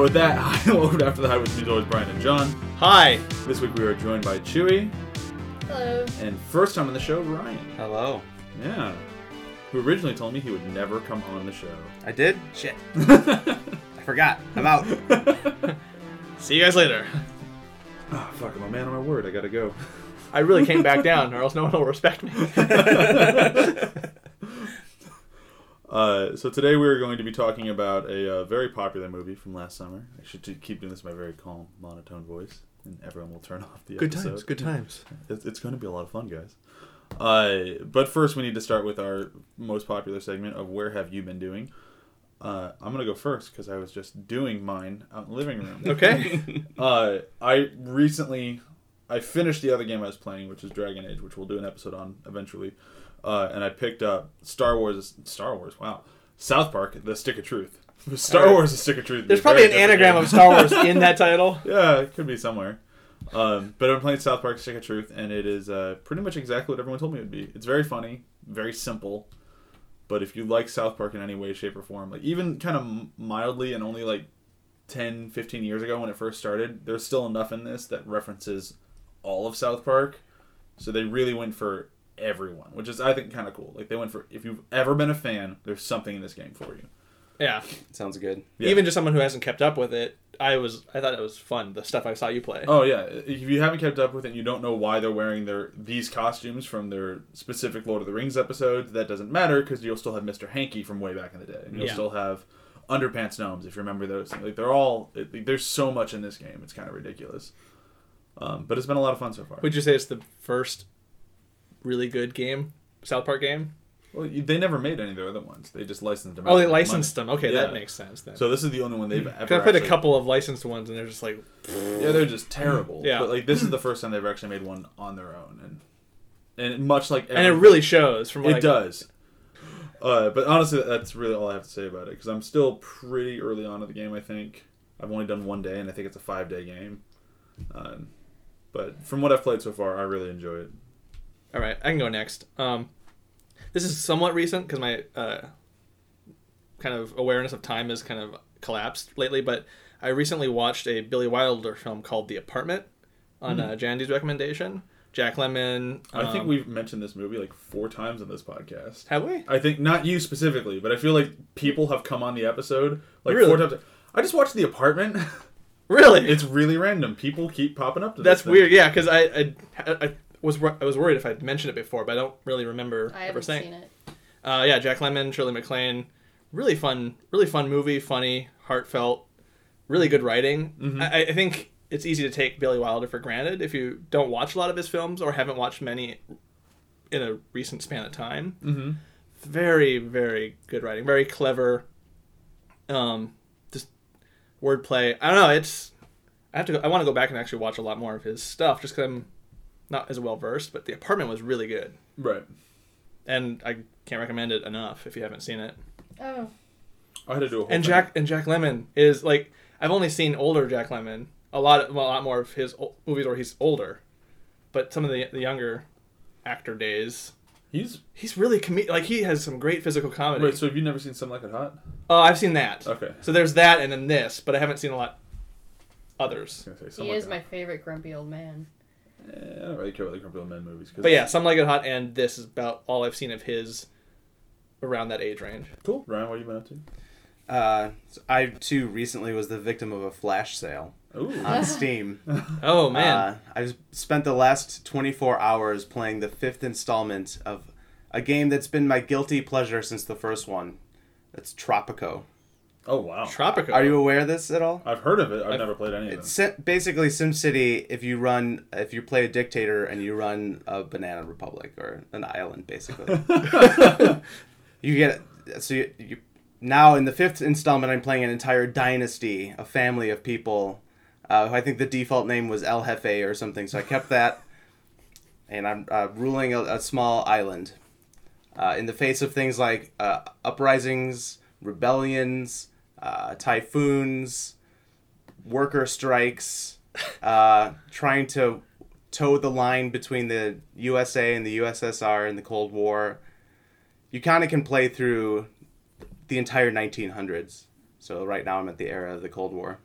So with that, hi, welcome to After the High with me, as always, Brian and John. Hi. This week we are joined by Chewy, Hello. and first time on the show, Ryan. Hello. Yeah. Who originally told me he would never come on the show. I did? Shit. I forgot. I'm out. See you guys later. Ah, fuck, I'm a man of my word. I gotta go. I really came back down, or else no one will respect me. Uh, so today we're going to be talking about a uh, very popular movie from last summer. I should keep doing this in my very calm, monotone voice, and everyone will turn off the Good episode. times. Good times. It's, it's going to be a lot of fun, guys. Uh, but first, we need to start with our most popular segment of "Where have you been doing?" Uh, I'm gonna go first because I was just doing mine out in the living room. Okay. Uh, I recently I finished the other game I was playing, which is Dragon Age, which we'll do an episode on eventually. Uh, and I picked up Star Wars. Star Wars. Wow. South Park: The Stick of Truth. Star Alright. Wars: The Stick of Truth. There's probably an anagram game. of Star Wars in that title. Yeah, it could be somewhere. Um, but I'm playing South Park: Stick of Truth, and it is uh, pretty much exactly what everyone told me it would be. It's very funny, very simple. But if you like South Park in any way, shape, or form, like even kind of mildly, and only like 10, 15 years ago when it first started, there's still enough in this that references all of South Park. So they really went for everyone, which is I think kind of cool. Like they went for if you've ever been a fan, there's something in this game for you. Yeah. Sounds good. Yeah. Even just someone who hasn't kept up with it, I was. I thought it was fun. The stuff I saw you play. Oh yeah, if you haven't kept up with it, and you don't know why they're wearing their these costumes from their specific Lord of the Rings episodes. That doesn't matter because you'll still have Mister Hanky from way back in the day, and you'll Yeah. still have Underpants Gnomes if you remember those. Like they're all it, there's so much in this game. It's kind of ridiculous, um, but it's been a lot of fun so far. Would you say it's the first really good game, South Park game? Well, you, they never made any of the other ones. They just licensed them. Oh, they licensed them. Okay, Yeah. that makes sense then. So this is the only one they've ever. I played a couple of licensed ones, and they're just like, Yeah, they're just terrible. Yeah. but like this is the first time they've actually made one on their own, and and much like and it really shows from what it I- does. Uh, but honestly, that's really all I have to say about it because I'm still pretty early on in the game. I think I've only done one day, and I think it's a five day game. Um, but from what I've played so far, I really enjoy it. All right, I can go next. Um, this is somewhat recent because my uh, kind of awareness of time has kind of collapsed lately. But I recently watched a Billy Wilder film called The Apartment on uh, Jandy's recommendation. Jack Lemmon. Hmm. I think um, we've mentioned this movie like four times in this podcast. have we. I think not you specifically, but I feel like people have come on the episode like Really? four times. I just watched The Apartment. Really, it's really random. People keep popping up to that's weird. Yeah, because I, I I was wor- I was worried if I'd mentioned it before, but I don't really remember I ever saying. seen it. Uh, yeah, Jack Lemmon, Shirley MacLaine, really fun, really fun movie, funny, heartfelt, really good writing. Mm-hmm. I, I think it's easy to take Billy Wilder for granted if you don't watch a lot of his films or haven't watched many in a recent span of time. Mhm. Very, very good writing, very clever. Um, just wordplay. I don't know. It's I have to. Go, I want to go back and actually watch a lot more of his stuff, just because I'm not as well versed. But The Apartment was really good Right. and I can't recommend it enough if you haven't seen it. Oh, I had to do a whole And thing. Jack and Jack Lemmon is like I've only seen older Jack Lemmon, a lot, well, a lot more of his o- movies where he's older, but some of the the younger actor days, He's he's really com- like he has some great physical comedy. wait. So have you never seen Some Like It Hot? Oh, I've seen that. Okay. So there's that, and then this, but I haven't seen a lot others. I was gonna say, Some he Like is It my favorite grumpy old man. Hot. Eh, I don't really care about the Grumpy Old Men movies. 'cause- But yeah, some like it hot, and this is about all I've seen of his around that age range. Cool. Ryan, what have you been up to? Uh, so I too recently was the victim of a flash sale Ooh. on Steam. Oh man, Uh, I've spent the last 24 hours playing the fifth installment of a game that's been my guilty pleasure since the first one. It's Tropico. Oh wow. Tropico. Are you aware of this at all? I've heard of it. I've, I've- never played any of them. It's si- basically SimCity if you run if you play a dictator and you run a banana republic or an island basically. you get so you, you now in the fifth installment I'm playing an entire dynasty, a family of people. Uh, who I think the default name was El Jefe or something, so I kept that. And I'm uh, ruling a, a small island. Uh, in the face of things like uh, uprisings, rebellions, uh, typhoons, worker strikes, uh, trying to toe the line between the USA and the USSR in the Cold War. You kind of can play through the entire 1900s So right now I'm at the era of the Cold War.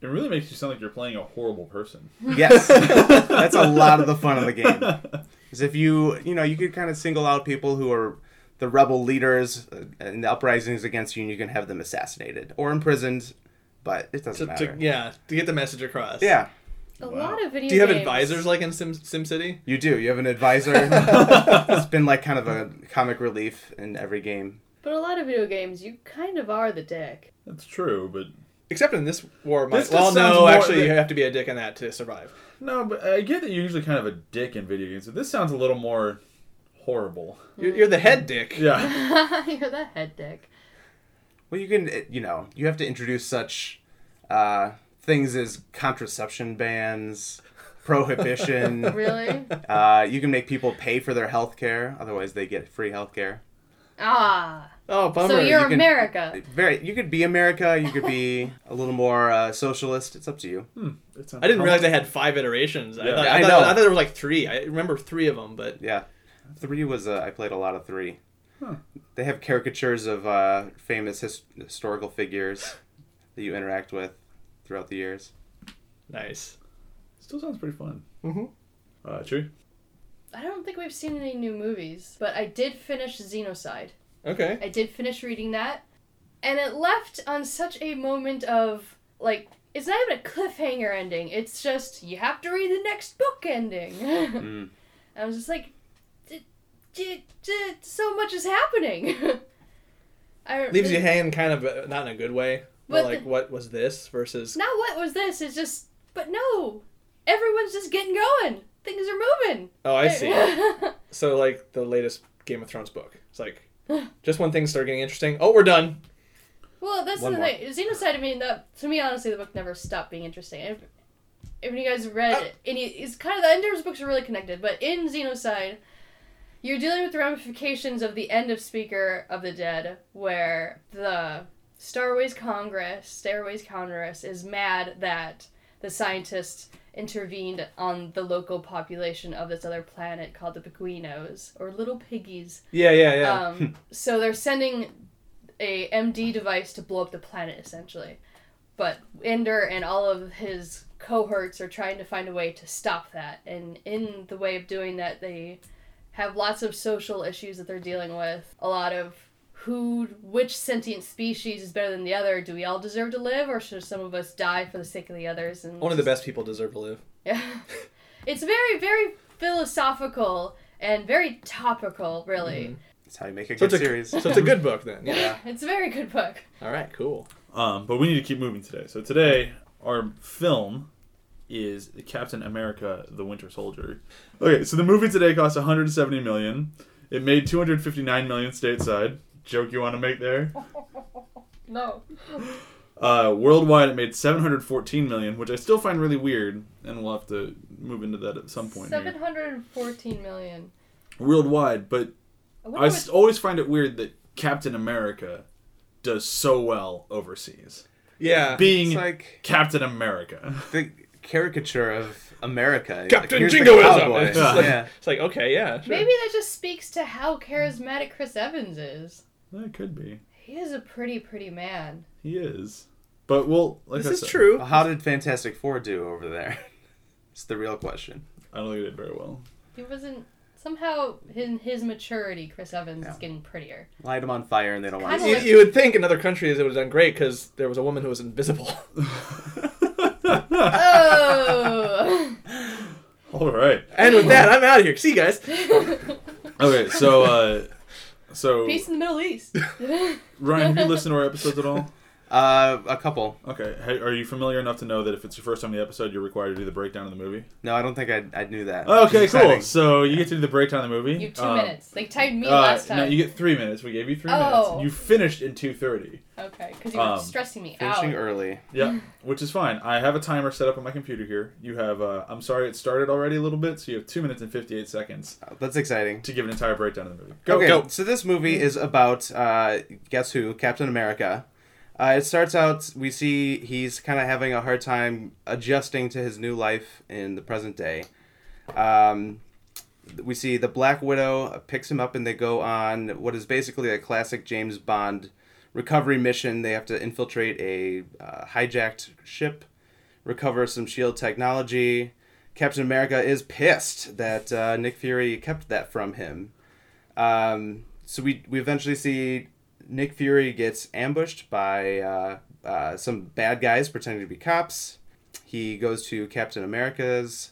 It really makes you sound like you're playing a horrible person. Yes, that's a lot of the fun of the game. Because if you, you know, you could kind of single out people who are the rebel leaders uh, and the uprisings against you, and you can have them assassinated or imprisoned, but it doesn't To, to, matter. yeah, to get the message across. Yeah, A Wow. lot of video Do you have games- advisors like in Sim SimCity? you do. You have an advisor. it's been like kind of a comic relief in every game. But a lot of video games, you kind of are the dick. That's true, but Except in this war, my, This well, no, actually, than- you have to be a dick in that to survive. no. But I get that you're usually kind of a dick in video games, but this sounds a little more horrible. You're, you're the head dick. Yeah. You're the head dick. Well, you can, you know, you have to introduce such uh, things as contraception bans, prohibition. Really? uh, you can make people pay for their health care, otherwise they get free health care. ah. Oh, bummer. So you're you can- America. Very, you could be America. You could be a little more uh, socialist. It's up to you. Hmm, I didn't realize humble. they had five iterations. I, thought, Yeah, I, I thought, know. I thought there were like three. I remember three of them, but Yeah, three was uh, I played a lot of three. Huh. They have caricatures of uh, famous his- historical figures that you interact with throughout the years. nice. Still sounds pretty fun. Mm-hmm. Uh, true. I don't think we've seen any new movies, but I did finish Xenocide. Okay. I did finish reading that, and it left on such a moment of like it's not even a cliffhanger ending. It's just you have to read the next book ending. Mm. I was just like, "D- d- d- so much is happening. I Leaves you hanging kind of uh, not in a good way. But like, the- what was this versus? Now what was this? It's just, but no, everyone's just getting going. Things are moving. Oh, I see. so like the latest Game of Thrones book. It's like just when things start getting interesting. Oh, we're done. Well, that's One the more. thing. Xenocide, I mean, that, to me, honestly, the book never stopped being interesting. If, if you guys read Oh. any, it's kind of the end of his books are really connected. But in Xenocide, you're dealing with the ramifications of the end of Speaker of the Dead, where the Starways Congress, Stairways Congress, is mad that the scientists intervened on the local population of this other planet called the Beguinos, or Little Piggies. Yeah, yeah, yeah. Um, so they're sending a MD device to blow up the planet, essentially. But Ender and all of his cohorts are trying to find a way to stop that. And in the way of doing that, they have lots of social issues that they're dealing with. A lot of who, which sentient species is better than the other? Do we all deserve to live, or should some of us die for the sake of the others? And Only the best people deserve to live. yeah. It's very, very philosophical and very topical, really. That's how you make a So good it's a, series. so it's a good book then. Yeah. It's a very good book. All right. Cool. Um, but we need to keep moving today. So today, our film is Captain America: The Winter Soldier. Okay, so the movie today cost 170 million. It made 259 million stateside. Joke you want to make there? No. Uh, worldwide, it made 714 million, which I still find really weird, and we'll have to move into that at some point Seven here. hundred and fourteen million. Worldwide, but I I wonder s- always find it weird that Captain America does so well overseas. Yeah. Being It's like Captain America. the caricature of America. Captain Here's the Jingoism. It's like, yeah. it's like okay, yeah. Sure. maybe that just speaks to how charismatic Chris Evans is. That could be. He is a pretty, pretty man. He is. But well, like this I is said, true. How did Fantastic Four do over there? It's the real question. I don't think he did very well. He wasn't somehow in his maturity. Chris Evans Yeah. is getting prettier. Light them on fire and they don't want to You, like- you would think in other countries it would have done great because there was a woman who was invisible. Oh, All right. and with that, I'm out of here. See you guys. Okay, so uh, so Peace in the Middle East. Ryan, have you listened to our episodes at all? Uh, a couple. Okay, hey, are you familiar enough to know that if it's your first time in the episode, you're required to do the breakdown of the movie? No, I don't think I, I knew that. Okay, cool. exciting. So you get to do the breakdown of the movie. You have two Um, minutes. They timed me uh, last time. No, you get three minutes. We gave you three Oh. minutes. You finished in two thirty. Okay, because you were Um, stressing me Finishing out. Finishing early. Yeah, which is fine. I have a timer set up on my computer here. You have. Uh, I'm sorry, it started already a little bit, so you have two minutes and fifty-eight seconds Oh, That's exciting. to give an entire breakdown of the movie. Go. okay, go. so this movie is about uh, guess who? Captain America. Uh, it starts out. We see he's kind of having a hard time adjusting to his new life in the present day. Um, we see the Black Widow picks him up and they go on what is basically a classic James Bond recovery mission. They have to infiltrate a uh, hijacked ship, recover some shield technology. Captain America is pissed that uh, Nick Fury kept that from him. Um, so we we eventually see Nick Fury gets ambushed by uh, uh, some bad guys pretending to be cops. He goes to Captain America's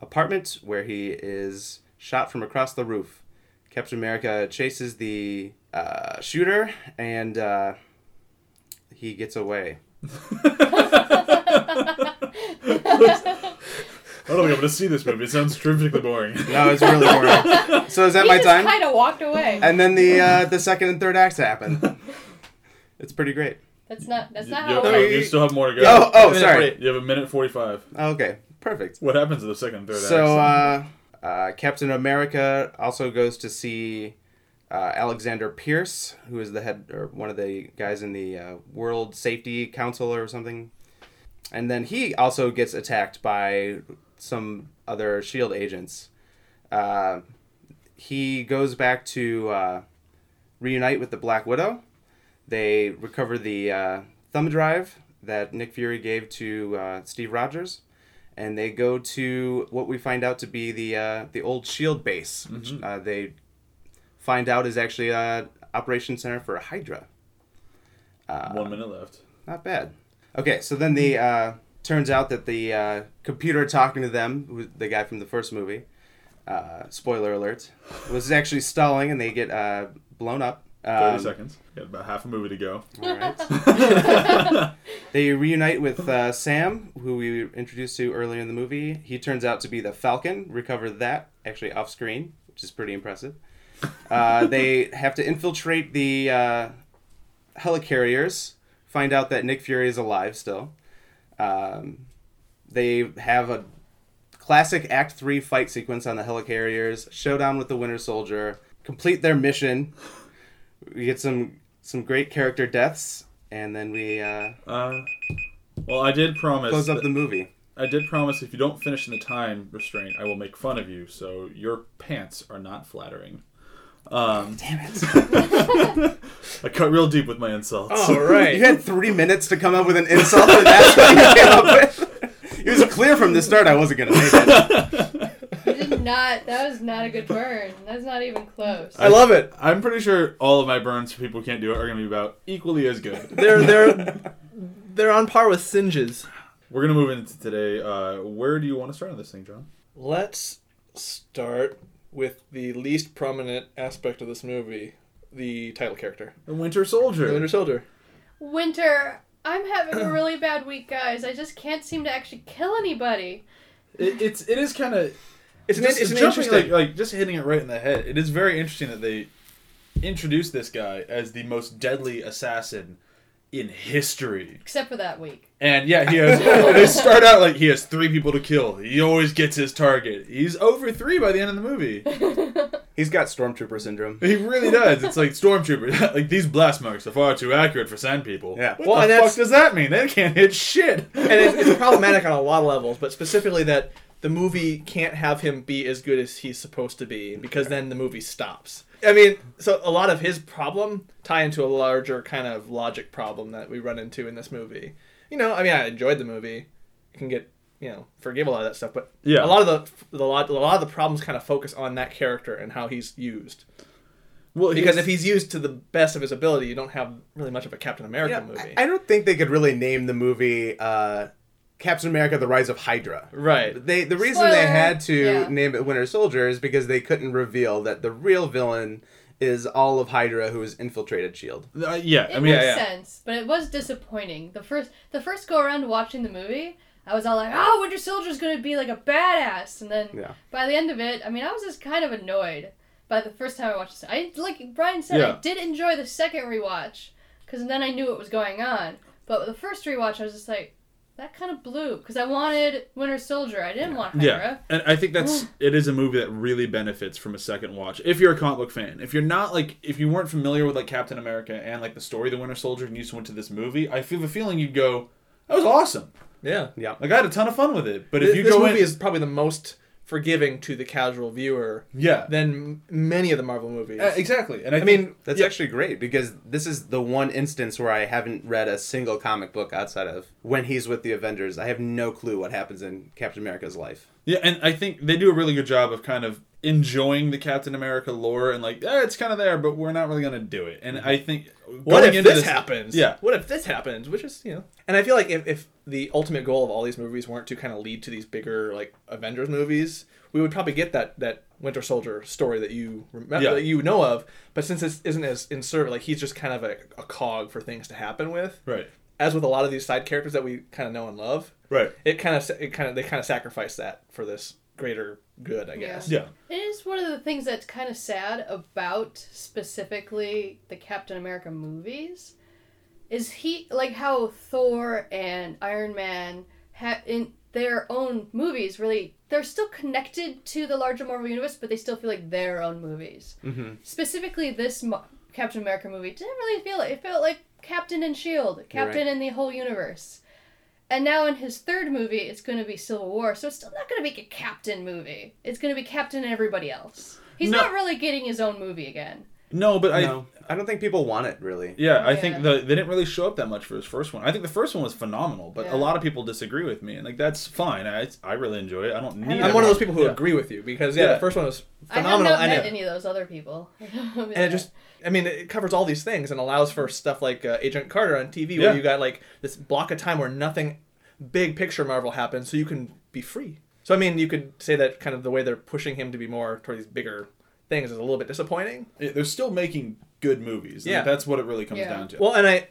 apartment where he is shot from across the roof. Captain America chases the uh, shooter and uh, he gets away. I don't think I'm going to see this movie. It sounds terrifically boring. No, it's really boring. so is that he my just time? kind of walked away. And then the uh, the second and third acts happen. It's pretty great. That's not. That's You, not you how. have- it you still have more to go. Oh, oh, sorry. 48. You have a minute 45. Okay, perfect. What happens in the second and third So acts? uh, uh, Captain America also goes to see uh, Alexander Pierce, who is the head or one of the guys in the uh, World Safety Council or something, and then he also gets attacked by some other Shield agents. Uh, he goes back to uh, reunite with the Black Widow. They recover the uh, thumb drive that Nick Fury gave to uh, Steve Rogers and they go to what we find out to be the uh, the old Shield base, which uh, they find out is actually a operation center for Hydra. Uh, One minute left. not bad. Okay, so then the uh, turns out that the uh, computer talking to them, the guy from the first movie, uh, spoiler alert, was actually stalling, and they get uh, blown up. 30 Um, seconds. Got about half a movie to go. all right. they reunite with uh, Sam, who we introduced to earlier in the movie. He turns out to be the Falcon. Recover that actually off screen, which is pretty impressive. Uh, they have to infiltrate the uh, helicarriers. Find out that Nick Fury is alive still. Um, they have a classic Act Three fight sequence on the helicarriers. Showdown with the Winter Soldier. Complete their mission. We get some some great character deaths, and then we uh, Uh, well, I did promise. close up the movie. I did promise if you don't finish in the time restraint, I will make fun of you. So your pants are not flattering. Um, Damn it! I cut real deep with my insults. All right. You had three minutes to come up with an insult, and that's what you came up with. It was clear from the start I wasn't gonna make it. You did not. That was not a good burn. That's not even close. I love it. I'm pretty sure all of my burns for people who can't do it are going to be about equally as good. They're they're they're on par with singes. We're going to move into today. Uh, where do you want to start on this thing, John? Let's start with the least prominent aspect of this movie, the title character, The Winter Soldier. the Winter Soldier. Winter. I'm having a really bad week, guys. I just can't seem to actually kill anybody. It, it's it is kind of It's an, just, it's an jumping, interesting. like, like just hitting it right in the head. It is very interesting that they introduced this guy as the most deadly assassin in history. Except for that week. And yeah, he has. they start out like he has three people to kill. He always gets his target. He's over three by the end of the movie. He's got stormtrooper syndrome. He really does. It's like stormtrooper. like these blast marks are far too accurate for sand people. Yeah. What Well, the fuck does that mean? They can't hit shit. and it's, it's problematic on a lot of levels, but specifically that the movie can't have him be as good as he's supposed to be because then the movie stops. I mean, so a lot of his problem tie into a larger kind of logic problem that we run into in this movie. You know, I mean, I enjoyed the movie. You can get, you know, forgive a lot of that stuff, but Yeah. a lot of the the lot a lot of the problems kind of focus on that character and how he's used. Well, Because if he's used to the best of his ability, you don't have really much of a Captain America Yeah, movie. I, I don't think they could really name the movie uh, Captain America: The Rise of Hydra. right. They the reason they had to Yeah. name it Winter Soldier is because they couldn't reveal that the real villain is all of Hydra who has infiltrated Shield. uh, yeah, It I mean, it makes yeah. sense, but it was disappointing. The first the first go around watching the movie, I was all like, "Oh, Winter Soldier's gonna be like a badass," and then Yeah. by the end of it, I mean, I was just kind of annoyed by the first time I watched this. I like Brian said, I did enjoy the second rewatch because then I knew what was going on. But the first rewatch, I was just like, that kind of blew because I wanted Winter Soldier. I didn't want Hydra. Yeah, and I think that's it is a movie that really benefits from a second watch. If you're a comic book fan, if you're not like if you weren't familiar with like Captain America and like the story of the Winter Soldier and you just went to this movie, I feel the feeling you'd go, "That was awesome." Yeah. Yeah. Like I had a ton of fun with it. But This, if you go in. this go movie in, is probably the most forgiving to the casual viewer Yeah. than many of the Marvel movies. Uh, exactly. And I, I mean, That's yeah, actually great because this is the one instance where I haven't read a single comic book outside of when he's with the Avengers. I have no clue what happens in Captain America's life. Yeah, and I think they do a really good job of kind of enjoying the Captain America lore and like, eh, it's kind of there, but we're not really gonna do it. And I think what if into this, happens? Yeah, What if this happens? Which is, you know. And I feel like if, if the ultimate goal of all these movies weren't to kind of lead to these bigger, like, Avengers movies, we would probably get that, that Winter Soldier story that you remember, Yeah. that you know of. But since this isn't as in service, like, he's just kind of a, a cog for things to happen with. right, As with a lot of these side characters that we kind of know and love, right, it kind of, it kind of, they kind of sacrifice that for this greater good, I guess. yeah, It is one of the things that's kind of sad about specifically the Captain America movies. Is he like how Thor and Iron Man have in their own movies really they're still connected to the larger Marvel universe, but they still feel like their own movies. Mm-hmm. Specifically, this Mo- Captain America movie didn't really feel it. It felt like Captain and Shield, Captain and the whole universe. And now in his third movie, it's going to be Civil War, so it's still not going to be a Captain movie. It's going to be Captain and everybody else. He's No. not really getting his own movie again. No, but I. no, I don't think people want it really. Yeah, I Yeah. think the, they didn't really show up that much for his first one. I think the first one was phenomenal, but Yeah. a lot of people disagree with me, and like that's fine. I I really enjoy it. I don't need. I'm I'm one of those people who Yeah. agree with you because, yeah, Yeah. the first one was phenomenal. I have not met it- any of those other people. and it just i mean it covers all these things and allows for stuff like uh, agent carter on tv Yeah. where you got like this block of time where nothing big picture marvel happens so you can be free so i mean you could say that kind of the way they're pushing him to be more toward these bigger things is a little bit disappointing It- they're still making good movies. Yeah. that's what it really comes Yeah. down to. well and i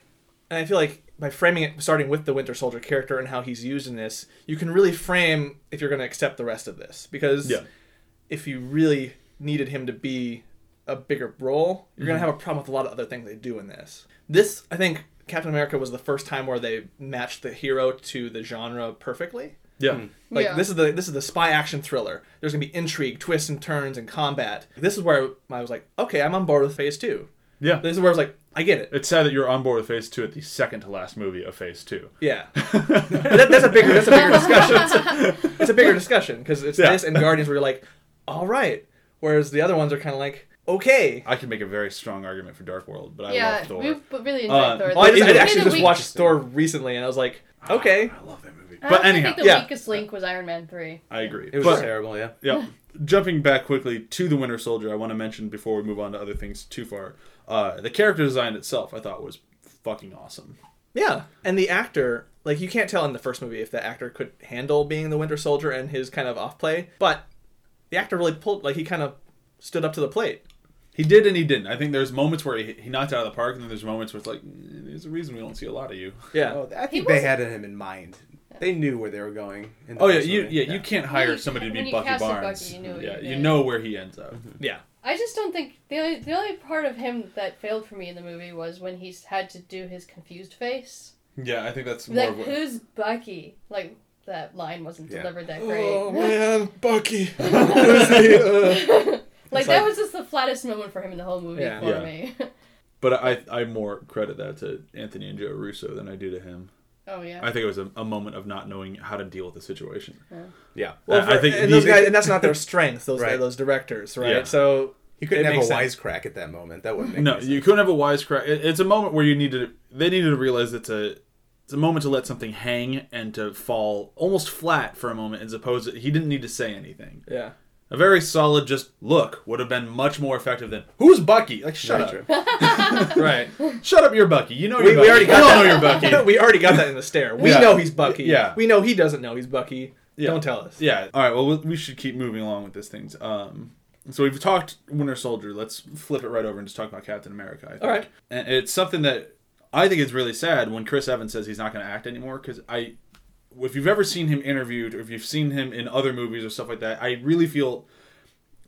and i feel like by framing it starting with the winter soldier character and how he's used in this you can really frame if you're going to accept the rest of this because yeah, if you really needed him to be a bigger role, you're Mm-hmm. gonna have a problem with a lot of other things they do in this. This, I think, Captain America was the first time where they matched the hero to the genre perfectly. Yeah, Hmm. Like Yeah. this is the this is the spy action thriller. There's gonna be intrigue, twists and turns, and combat. This is where I was like, okay, I'm on board with Phase Two. yeah. This is where I was like, I get it. It's sad that you're on board with Phase Two at the second to last movie of Phase Two. Yeah, that, that's a bigger that's a bigger discussion. It's a, it's a bigger discussion because it's Yeah. this and Guardians where you're like, all right, whereas the other ones are kind of like, okay. I can make a very strong argument for Dark World, but I yeah, love Thor. we but really enjoyed Uh, Thor. Well, I, just, I actually just watched Thor recently, and I was like, okay. I love that movie. I But also anyhow, think the yeah. weakest link was Iron Man three. I agree. It was but, terrible. Yeah. yeah, jumping back quickly to the Winter Soldier, I want to mention before we move on to other things too far. Uh, the character design itself, I thought was fucking awesome. Yeah, and the actor, like, you can't tell in the first movie if the actor could handle being the Winter Soldier and his kind of off play, but the actor really pulled, like, he kind of stood up to the plate. He did and he didn't. I think there's moments where he, he knocked out of the park, and then there's moments where it's like, "Mm, there's a reason we don't see a lot of you. Yeah. Oh, I He think they had him in mind. They knew where they were going. in the Oh yeah, you movie. yeah, you can't hire you- somebody to when be you Bucky casted Barnes. Bucky, you knew yeah, you you know where he ends up. Mm-hmm. Yeah. I just don't think the only the only part of him that failed for me in the movie was when he's had to do his confused face. Yeah, I think that's more Like of what. who's Bucky? Like that line wasn't Yeah. delivered that oh, great. Oh, man, Bucky. like It's that like- was just the flattest moment for him in the whole movie Yeah. for Yeah. me. But I I more credit that to Anthony and Joe Russo than I do to him. Oh yeah. I think it was a, a moment of not knowing how to deal with the situation. Yeah. yeah. Well, I- for, I think and he- those guys, and that's not their strength. Those Right. those directors, right? Yeah. So You couldn't have a sense. wisecrack at that moment. That wouldn't make No, any you couldn't have a wisecrack. It, it's a moment where you need to. They needed to realize it's a. It's a moment to let something hang and to fall almost flat for a moment, as opposed to he didn't need to say anything. yeah, A very solid just look would have been much more effective than who's Bucky? Like shut Very up, true. right. shut up, you're Bucky. You know we, you're we Bucky. already got all that. know you're Bucky. we already got that in the stare. We Yeah. know he's Bucky. Yeah. We know he doesn't know he's Bucky. Yeah. Don't tell us. Yeah. All right. Well, we- we should keep moving along with this things. Um, so we've talked Winter Soldier. Let's flip it right over and just talk about Captain America. I think. All right. And it's something that I think is really sad when Chris Evans says he's not going to act anymore. Because I, if you've ever seen him interviewed or if you've seen him in other movies or stuff like that, I really feel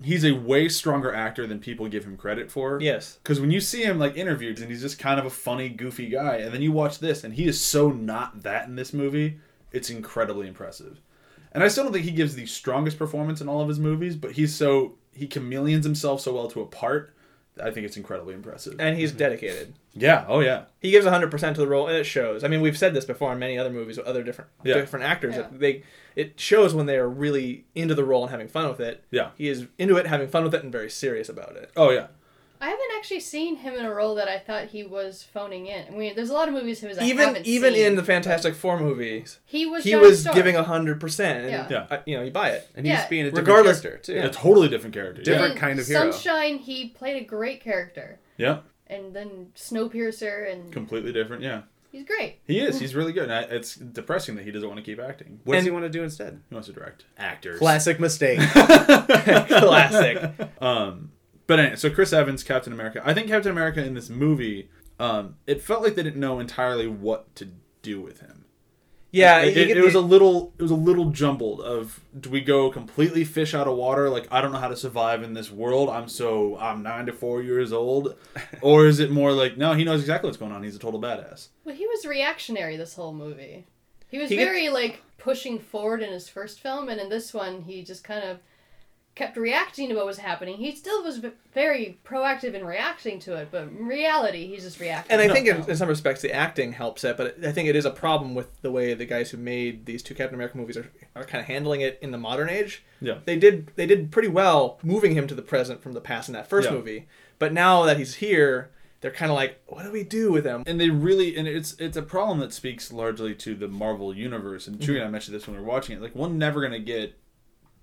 he's a way stronger actor than people give him credit for. Yes. Because when you see him like interviewed and he's just kind of a funny, goofy guy, and then you watch this and he is so not that in this movie, it's incredibly impressive. And I still don't think he gives the strongest performance in all of his movies, but he's so he chameleons himself so well to a part I think it's incredibly impressive. and he's dedicated. yeah. Oh yeah. He gives 100% to the role and it shows. I mean, we've said this before in many other movies with other different Yeah. different actors Yeah. that they it shows when they are really into the role and having fun with it. Yeah. He is into it, having fun with it and very serious about it. Oh yeah. I haven't actually seen him in a role that I thought he was phoning in. I mean, there's a lot of movies of his I even haven't even seen. in the Fantastic Four movies, he was he Johnny was Storm. giving 100% Yeah. Yeah. I- you know, you buy it. And he's Yeah. being a different Regardless- character too. Yeah. A totally different character. Different In kind of hero. Sunshine, he played a great character, Yeah. and then Snowpiercer, and Completely different. Yeah. he's great. He is. He's really good. And I, it's depressing that he doesn't want to keep acting. What does And- he want to do instead? He wants to direct actors. Classic mistake. Classic. Um, but anyway, so Chris Evans, Captain America. I think Captain America in this movie, um, it felt like they didn't know entirely what to do with him. Yeah, it, you it, it was a little, it was a little jumbled. Of do we go completely fish out of water? Like I don't know how to survive in this world. I'm so I'm nine to four years old, or is it more like no? He knows exactly what's going on. He's a total badass. Well, he was reactionary this whole movie. He was He gets- very like pushing forward in his first film, and in this one, he just kind of kept reacting to what was happening. He still was very proactive in reacting to it, but in reality, he's just reacting. And I No. think in, in some respects the acting helps it, but I think it is a problem with the way the guys who made these two Captain America movies are, are kind of handling it in the modern age. Yeah. They did they did pretty well moving him to the present from the past in that first Yeah. movie. But now that he's here, they're kind of like, what do we do with him? and they really and it's it's a problem that speaks largely to the Marvel universe. And Chewie and I mentioned this when we were watching it. Like we're never gonna get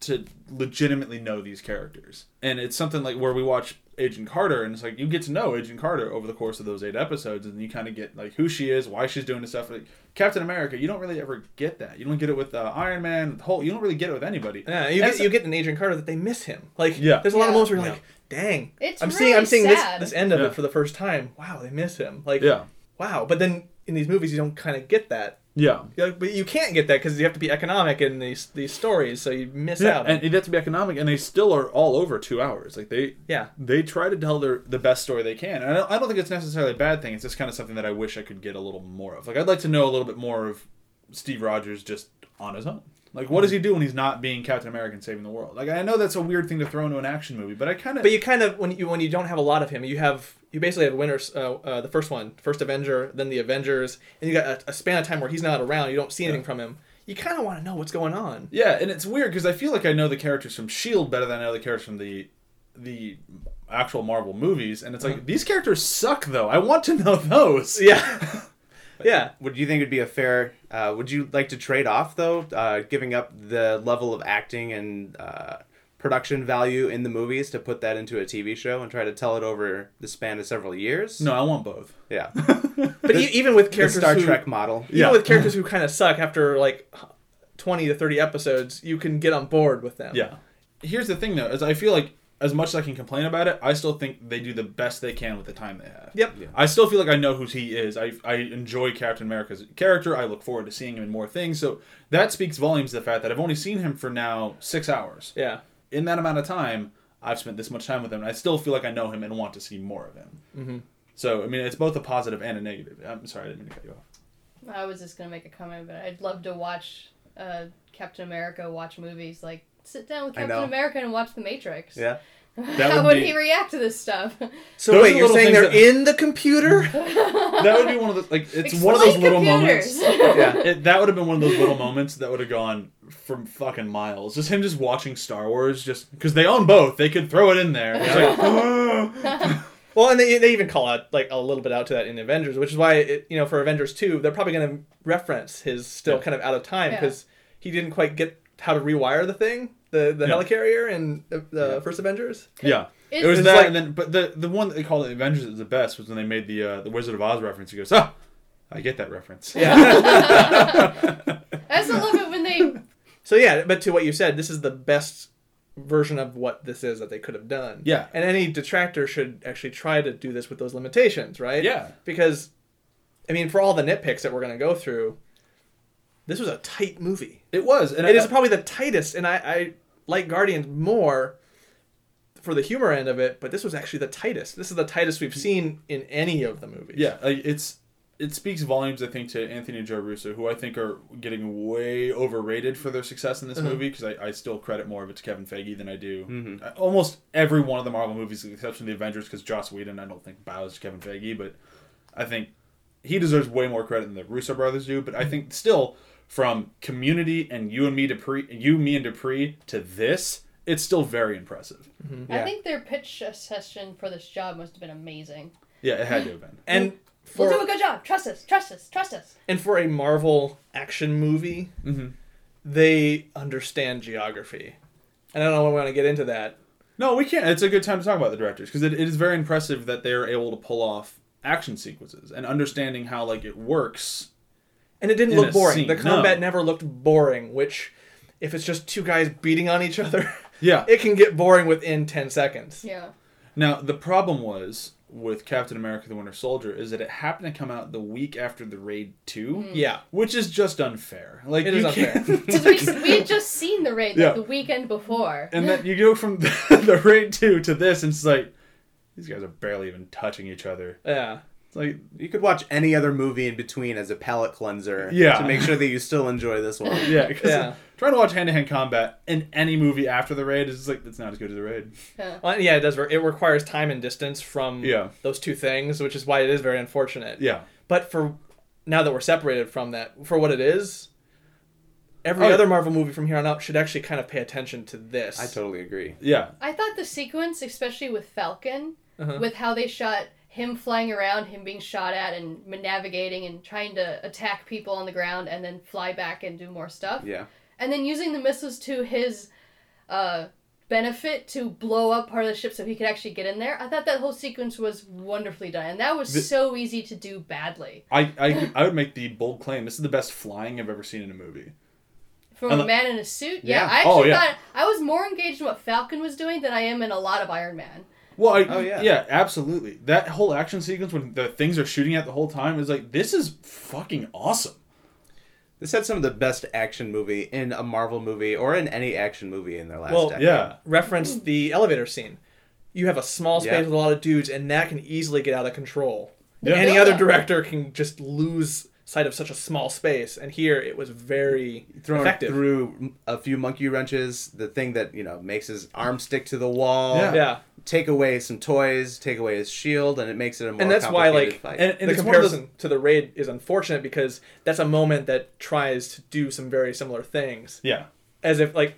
to legitimately know these characters, and it's something like where we watch Agent Carter, and it's like you get to know Agent Carter over the course of those eight episodes, and you kind of get like who she is, why she's doing this stuff. Like Captain America, you don't really ever get that. You don't get it with uh, Iron Man, the whole. You don't really get it with anybody. Yeah, you And get, you get in Agent Carter that they miss him. Like, Yeah. there's a lot of moments where you're Yeah. like, dang, It's I'm seeing I'm seeing sad. this this end of Yeah. it for the first time. Wow, they miss him. Like, Yeah, wow. But then in these movies, you don't kind of get that. Yeah. You're like, but you can't get that because you have to be economic in these these stories, so you miss Yeah, out. and it has to be economic, and they still are all over two hours. Like they, yeah, they try to tell their the best story they can. And I don't, I don't think it's necessarily a bad thing. It's just kind of something that I wish I could get a little more of. Like I'd like to know a little bit more of Steve Rogers just on his own. Like what does he do when he's not being Captain America and saving the world? Like I know that's a weird thing to throw into an action movie, but I kind of but you kind of when you when you don't have a lot of him, you have you basically have winners. Uh, uh, the first one, first Avenger, then the Avengers, and you got a, a span of time where he's not around. You don't see anything Yeah. from him. You kind of want to know what's going on. yeah, and it's weird because I feel like I know the characters from Shield better than I know the characters from the the actual Marvel movies, and it's like these characters suck though. I want to know those. Yeah, yeah. Would you think it'd be a fair? Uh, would you like to trade off though, uh, giving up the level of acting and uh, production value in the movies to put that into a TV show and try to tell it over the span of several years? No, I want both. Yeah. But even with the characters Star who, Trek model. even Yeah. with characters who kind of suck after like twenty to thirty episodes, you can get on board with them. Yeah. Here's the thing though, is I feel like as much as I can complain about it, I still think they do the best they can with the time they have. Yep. I still feel like I know who he is. I, I enjoy Captain America's character. I look forward to seeing him in more things. So that speaks volumes to the fact that I've only seen him for now six hours. Yeah. In that amount of time, I've spent this much time with him, and I still feel like I know him and want to see more of him. Mm-hmm. So I mean, it's both a positive and a negative. I'm sorry, I didn't mean to cut you off. I was just gonna make a comment, but I'd love to watch uh, Captain America watch movies. Like sit down with Captain know. America and watch The Matrix. Yeah. That How would would be- he react to this stuff? So Those wait, you're saying they're that- in the computer? That would be one of the like. It's one of those Explain little moments. Yeah. It, that would have been one of those little moments that would have gone from fucking miles. Just him just watching Star Wars, just because they own both, they could throw it in there. It's like, Well, and they, they even call out like a little bit out to that in Avengers, which is why it, you know for Avengers two they're probably going to reference his still Yeah. kind of out of time Yeah. because he didn't quite get how to rewire the thing, the the Yeah. helicarrier in the, the Yeah. first Avengers. yeah. It's- It was that, like- and then but the the one that they called it Avengers is the best was when they made the uh, the Wizard of Oz reference. He goes, ah, I get that reference. Yeah. I also love it when they so yeah, but to what you said, this is the best version of what this is that they could have done. Yeah. And any detractor should actually try to do this with those limitations, right? Yeah. Because, I mean, for all the nitpicks that we're going to go through, this was a tight movie. It was, and it I- is probably the tightest, and I, I like Guardians more for the humor end of it, but this was actually the tightest. This is the tightest we've seen in any of the movies. Yeah, it's it speaks volumes, I think, to Anthony and Joe Russo, who I think are getting way overrated for their success in this Mhm. movie because I, I still credit more of it to Kevin Feige than I do Mhm. uh, almost every one of the Marvel movies, with the exception of the Avengers, because Joss Whedon I don't think bows to Kevin Feige, but I think he deserves way more credit than the Russo brothers do. But I think still, from Community and You and Me Dupree, You, Me and Dupree to this, it's still very impressive. I Yeah. think their pitch session for this job must have been amazing. Yeah, it had to have been. And We'll do a good job. Trust us. Trust us. Trust us. and for a Marvel action movie, Mm-hmm. they understand geography. And I don't know if we want to get into that. No, we can't. It's a good time to talk about the directors because it, it is very impressive that they are able to pull off action sequences and understanding how like it works. And it didn't look boring. scene, the combat no. never looked boring, which if it's just two guys beating on each other, Yeah. it can get boring within 10 seconds. Yeah. Now the problem was with Captain America: The Winter Soldier is that it happened to come out the week after the Raid 2 hmm. Yeah. which is just unfair. Like It you unfair. can't- Because we, we had just seen the raid like, Yeah. the weekend before. and then you go from the Raid Two to this, and it's like these guys are barely even touching each other. Yeah. It's like You could watch any other movie in between as a palate cleanser. Yeah. To make sure that you still enjoy this one. yeah, 'cause Yeah. trying to watch hand to hand combat in any movie after the Raid is just like it's not as good as the Raid. Yeah. Well, yeah, it does. re- It requires time and distance from Yeah. those two things, which is why it is very unfortunate. Yeah. But for now that we're separated from that, for what it is, every Oh, other Marvel movie from here on out should actually kind of pay attention to this. I totally agree. Yeah. I thought the sequence, especially with Falcon, Uh-huh. with how they shot him flying around, him being shot at, and navigating and trying to attack people on the ground, and then fly back and do more stuff, Yeah. and then using the missiles to his uh, benefit to blow up part of the ship so he could actually get in there. I thought that whole sequence was wonderfully done, and that was The- so easy to do badly I, I I would make the bold claim this is the best flying I've ever seen in a movie. from And a man in a suit. Yeah, Yeah. I actually Oh, yeah. thought I was more engaged in what Falcon was doing than I am in a lot of Iron Man. Well, I, Oh, yeah. yeah, absolutely. That whole action sequence when the things are shooting at the whole time is like this is fucking awesome. This had some of the best action movie in a Marvel movie or in any action movie in their last Well, decade. Yeah. Reference the elevator scene. You have a small space Yeah. with a lot of dudes, and that can easily get out of control. Yeah. Any Yeah. other director can just lose sight of such a small space, and here it was very Throwing effective. through a few monkey wrenches, the thing that you know makes his arm stick to the wall. Yeah. yeah, Take away some toys, take away his shield, and it makes it a more And that's why, like, fight. And, and the it's one of those- comparison to the raid is unfortunate because that's a moment that tries to do some very similar things, yeah, as if like.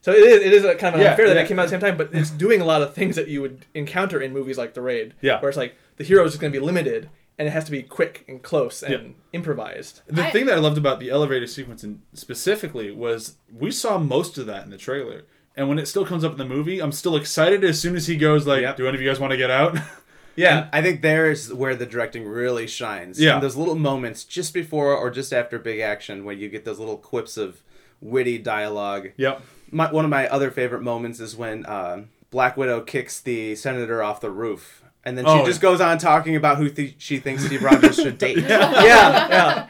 So it is, it is a kind of Yeah, unfair that yeah. it came out at the same time, but it's doing a lot of things that you would encounter in movies like The Raid. Yeah. Where it's like the hero is just going to be limited and it has to be quick and close and Yeah. improvised. The I- thing that I loved about the elevator sequence in specifically was we saw most of that in the trailer. And when it still comes up in the movie, I'm still excited as soon as he goes like, Yep. "Do any of you guys want to get out?" Yeah. I think there's where the directing really shines. Yeah. In those little moments just before or just after big action where you get those little quips of witty dialogue. yep. My, one of my other favorite moments is when uh, Black Widow kicks the senator off the roof. And then she Oh, just goes on talking about who th- she thinks Steve Rogers should date. yeah. Yeah.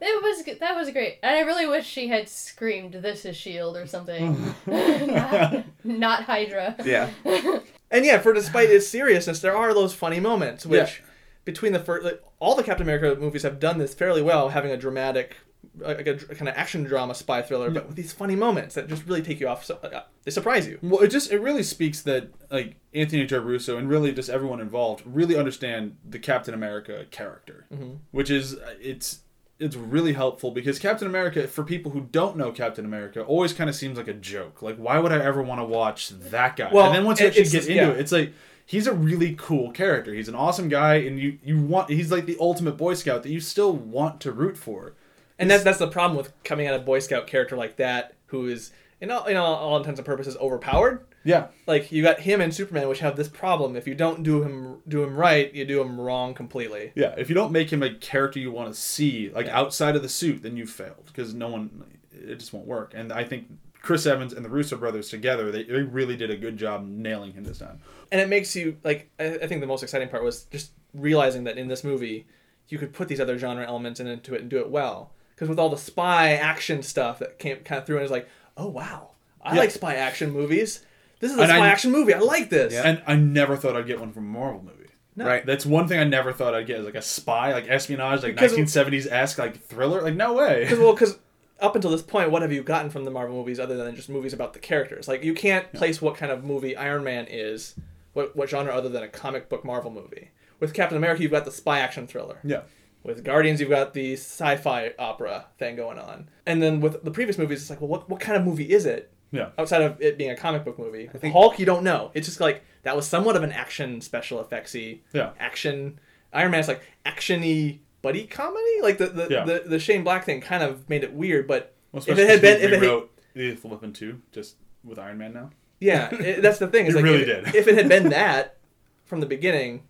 It was that was great, and I really wish she had screamed, "This is Shield" or something, not, not Hydra. Yeah. And yeah, for despite its seriousness, there are those funny moments, which Yeah. between the first, like, all the Captain America movies have done this fairly well, having a dramatic, like a, kind of action drama spy thriller, but with these funny moments that just really take you off. So, uh, they surprise you. Well, it just it really speaks that like Anthony Joe Russo and really just everyone involved really understand the Captain America character, which is uh, it's it's really helpful because Captain America for people who don't know Captain America always kind of seems like a joke. Like why would I ever want to watch that guy? Well, and then once you actually get into yeah. it, it's like he's a really cool character. He's an awesome guy, and you you want he's like the ultimate Boy Scout that you still want to root for. And that's that's the problem with coming at a Boy Scout character like that, who is in all, in all, all intents and purposes overpowered. Yeah, Like you got him and Superman, which have this problem. If you don't do him do him right, you do him wrong completely. Yeah, if you don't make him a character you want to see, like Yeah. outside of the suit, then you've failed because no one, it just won't work. And I think Chris Evans and the Russo brothers together, they, they really did a good job nailing him this time. and it makes you like I, I think the most exciting part was just realizing that in this movie you could put these other genre elements into it and do it well because with all the spy action stuff that came kind of through and it's like oh wow i Yeah. like spy action movies this is a spy I- action movie i like this And I never thought I'd get one from a Marvel movie. Right. That's one thing I never thought I'd get is like a spy, like espionage, like 1970s esque, like thriller. Like no way. Because well, because up until this point, what have you gotten from the Marvel movies other than just movies about the characters? Like you can't place what kind of movie Iron Man is, what what genre other than a comic book Marvel movie. With Captain America, you've got the spy action thriller. Yeah. With Guardians, you've got the sci-fi opera thing going on. And then with the previous movies, it's like, well, what what kind of movie is it? Yeah. Outside of it being a comic book movie, think- Hulk, you don't know. It's just like that was somewhat of an action special effectsy Yeah. action. Iron Man's like actiony buddy comedy. Like the the, Yeah. the the Shane Black thing kind of made it weird, but Well, if it had been if it had, rewrote Lethal Weapon 2 just with Iron Man now. yeah, it, that's the thing. Is It like really if, did. if it had been that from the beginning,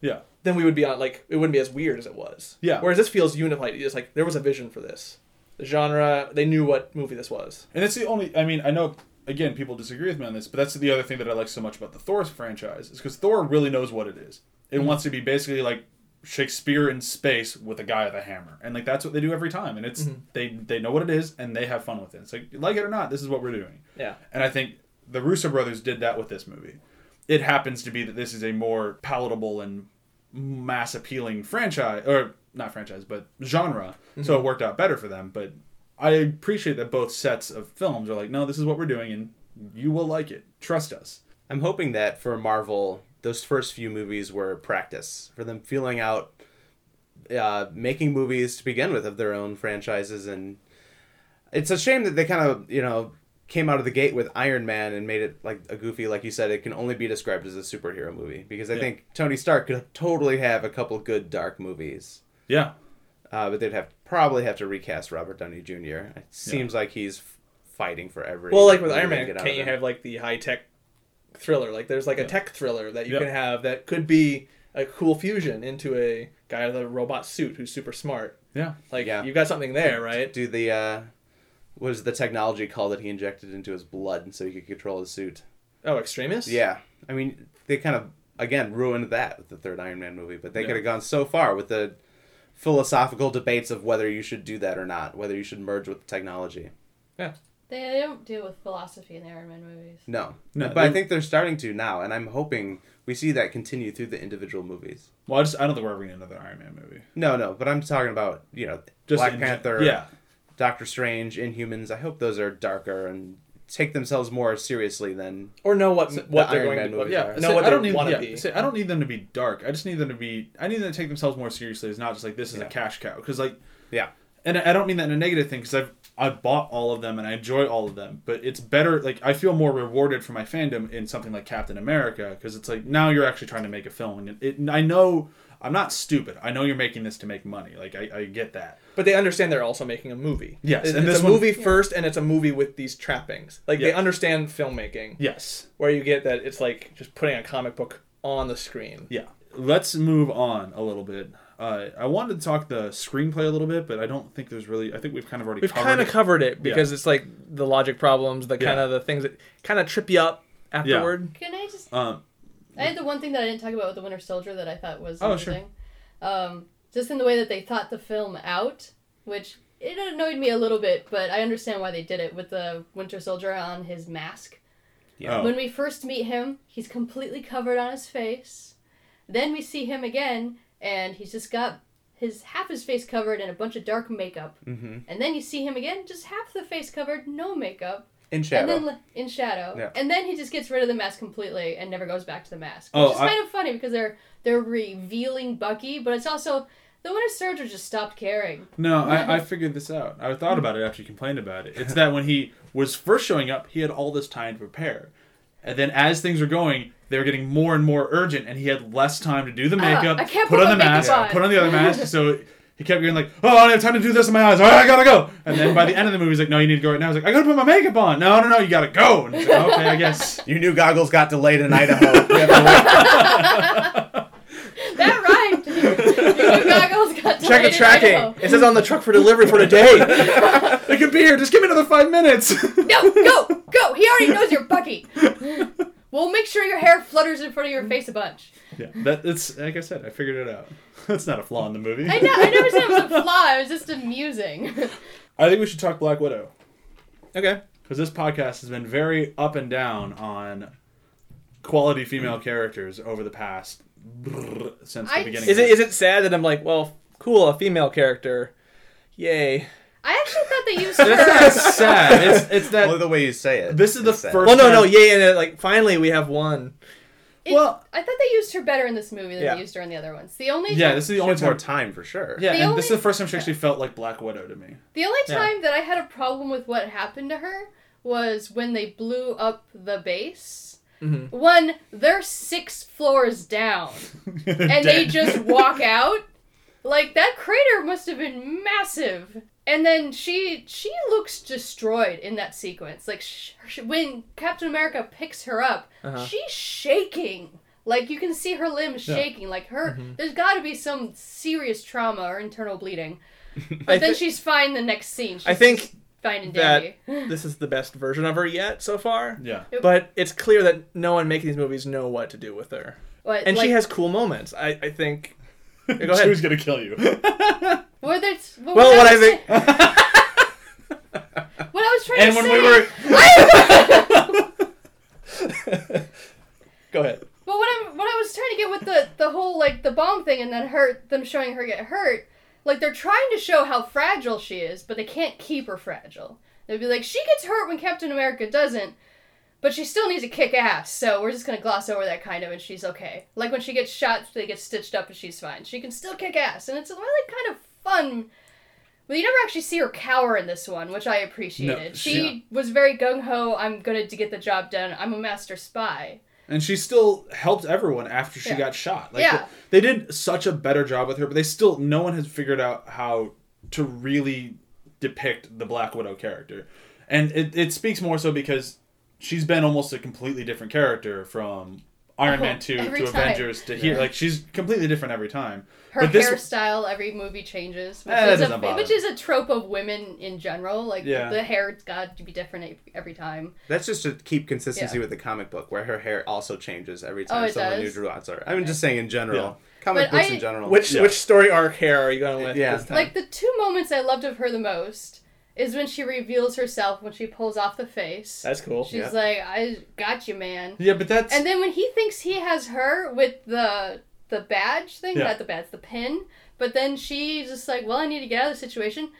Yeah. then we would be on like it wouldn't be as weird as it was. Yeah. Whereas this feels unified. It's like there was a vision for this. The genre, they knew what movie this was. And that's the only. I mean, I know again people disagree with me on this, but that's the other thing that I like so much about the Thor franchise is because Thor really knows what it is. It Mm-hmm. wants to be basically like Shakespeare in space with a guy with a hammer, and like that's what they do every time. And it's Mm-hmm. they they know what it is and they have fun with it. It's like like it or not, this is what we're doing. Yeah. And I think the Russo brothers did that with this movie. It happens to be that this is a more palatable and mass appealing franchise, or not franchise, but genre. So it worked out better for them. But I appreciate that both sets of films are like, no, this is what we're doing, and you will like it. Trust us. I'm hoping that for Marvel, those first few movies were practice for them feeling out, uh, making movies to begin with of their own franchises, and it's a shame that they kind of you know came out of the gate with Iron Man and made it like a goofy, like you said, it can only be described as a superhero movie because I Yeah. think Tony Stark could totally have a couple good dark movies. Yeah. Uh, but they'd have probably have to recast Robert Downey Jr. It seems like he's fighting for every. Well, like with Iron Man, get out can't you have like the high tech thriller? Like there's like a tech thriller that you Yeah. can have that could be a cool fusion into a guy with a robot suit who's super smart. Yeah. Like Yeah. you've got something there, right? do the uh what was the technology called that he injected into his blood so he could control his suit? Oh, Extremis. Yeah. I mean, they kind of again ruined that with the third Iron Man movie, but they Yeah. could have gone so far with the philosophical debates of whether you should do that or not, whether you should merge with the technology. They, they don't deal with philosophy in the Iron Man movies. No. No, but I think they're starting to now, and I'm hoping we see that continue through the individual movies. Well, I just I don't think we're ever gonna another Iron Man movie. No, no, but I'm talking about, you know, Just Black in- Panther, Yeah. Doctor Strange, Inhumans. I hope those are darker and take themselves more seriously than Or know what So what the they're Iron going Man to movies yeah, are. know Say, what I don't they need want to yeah, be. say, I don't need them to be dark. I just need them to be. I need them to take themselves more seriously. It's not just like this is Yeah. a cash cow. Because like, Yeah. and I don't mean that in a negative thing. Because I've I bought all of them and I enjoy all of them. But it's better. Like I feel more rewarded for my fandom in something like Captain America because it's like now you're actually trying to make a film. And it, it I know I'm not stupid. I know you're making this to make money. Like I, I get that. But they understand they're also making a movie. Yes, it's, and it's this a one- movie first, and it's a movie with these trappings. Like they understand filmmaking, Yes. where you get that it's like just putting a comic book on the screen. Yeah. Let's move on a little bit. Uh, I wanted to talk the screenplay a little bit, but I don't think there's really. I think we've kind of already We've kind of covered it because it's like the logic problems, the kind Yeah. of the things that kind of trip you up afterward. Can I just? Um, I had the one thing that I didn't talk about with the Winter Soldier that I thought was Oh, sure. interesting. Um, just in the way that they thought the film out, which it annoyed me a little bit, but I understand why they did it with the Winter Soldier on his mask. Oh. When we first meet him, he's completely covered on his face. Then we see him again, and he's just got his half his face covered in a bunch of dark makeup. mm-hmm. And then you see him again, just half the face covered, no makeup, in shadow. and then in shadow. Yeah. And then he just gets rid of the mask completely and never goes back to the mask. Oh, Which is I- kind of funny because they're they're revealing Bucky, but it's also the Winter Soldier just stopped caring. no, I, I figured this out. I thought hmm. about it after you complained about it. It's that when he was first showing up, he had all this time to prepare, and then as things were going, they were getting more and more urgent, and he had less time to do the ah, makeup, I can't put, put on the mask, on. put on the other mask. So he kept going like, "Oh, I don't have time to do this in my eyes. All right, I gotta go." And then by the end of the movie, he's like, "No, you need to go right now." I was like, "I gotta put my makeup on." No, no, no, you gotta go. And he's like, okay, I guess. Your new goggles got delayed in Idaho. You have to wait. That rhymed. Your new goggles got Check the delayed in tracking. Idaho. It says on the truck for delivery for today. It could be here. Just give me another five minutes. No, go, go. He already knows you're Bucky. We'll make sure your hair flutters in front of your face a bunch. yeah, that it's like I said. I figured it out. That's not a flaw in the movie. I know. I never said it was a flaw. It was just amusing. I think we should talk Black Widow. okay. because this podcast has been very up and down on quality female characters over the past brrr, since I- the beginning. Is it is it sad that I'm like, well, cool, a female character, yay. I actually thought they used That's not her. sad. It's it's that Only the way you say it. This is the sad. first- Well, no, no, yeah, yay, and uh, like finally we have one. It- Well- I thought they used her better in this movie than Yeah. they used her in the other ones. The only yeah. time, This is the only has more time. time for sure. Yeah, The and only- this is the first time she actually felt like Black Widow to me. the only Yeah. time that I had a problem with what happened to her was when they blew up the base. Mhm. One, they're six floors down, and they just walk out. Like that crater must have been massive. And then she she looks destroyed in that sequence. Like sh- sh- when Captain America picks her up, Uh-huh. she's shaking. Like you can see her limbs Yeah. shaking. Like her, Mm-hmm. there's got to be some serious trauma or internal bleeding. But I then thi- she's fine the next scene. She's I think fine and that- dandy. this is the best version of her yet so far. Yeah. But it's clear that no one making these movies know what to do with her, But, and like, she has cool moments. I, I think. Yeah, go She ahead. was gonna kill you. Well, that's, well, Well, what I was think. sa- what I was trying and to when say. we were go ahead. But what I'm what I was trying to get with the the whole like the bomb thing and then hurt them showing her get hurt, like they're trying to show how fragile she is, but they can't keep her fragile. They'd be like, she gets hurt when Captain America doesn't, but she still needs to kick ass. So we're just gonna gloss over that kind of, and she's okay. Like when she gets shot, they get stitched up, and she's fine. She can still kick ass, and it's really kind of fun. But you never actually see her cower in this one, which I appreciated. No, she yeah. was very gung ho. I'm gonna to get the job done. I'm a master spy. and she still helped everyone after she Yeah. got shot. Like Yeah. they, they did such a better job with her, but they still no one has figured out how to really depict the Black Widow character. And it, it speaks more so because she's been almost a completely different character from Iron Oh, Man 2 to time. Avengers to here. Like she's completely different every time. her But this- hairstyle every movie changes which, Eh, that is a, bother which is a trope of women in general like Yeah. the hair's got to be different e- every time That's just to keep consistency Yeah. with the comic book, where her hair also changes every time Oh, someone does? new draws her. I'm just saying in general. Yeah. Comic But books I- in general. Which Yeah. which story arc hair are you going with? Yeah. this time? like the two moments i loved of her the most is when she reveals herself when she pulls off the face That's cool. she's yeah. like i got you man Yeah, but that's and then when he thinks he has her with the the badge thing Yeah. not the badge the pin but then she's just like well i need to get out of the situation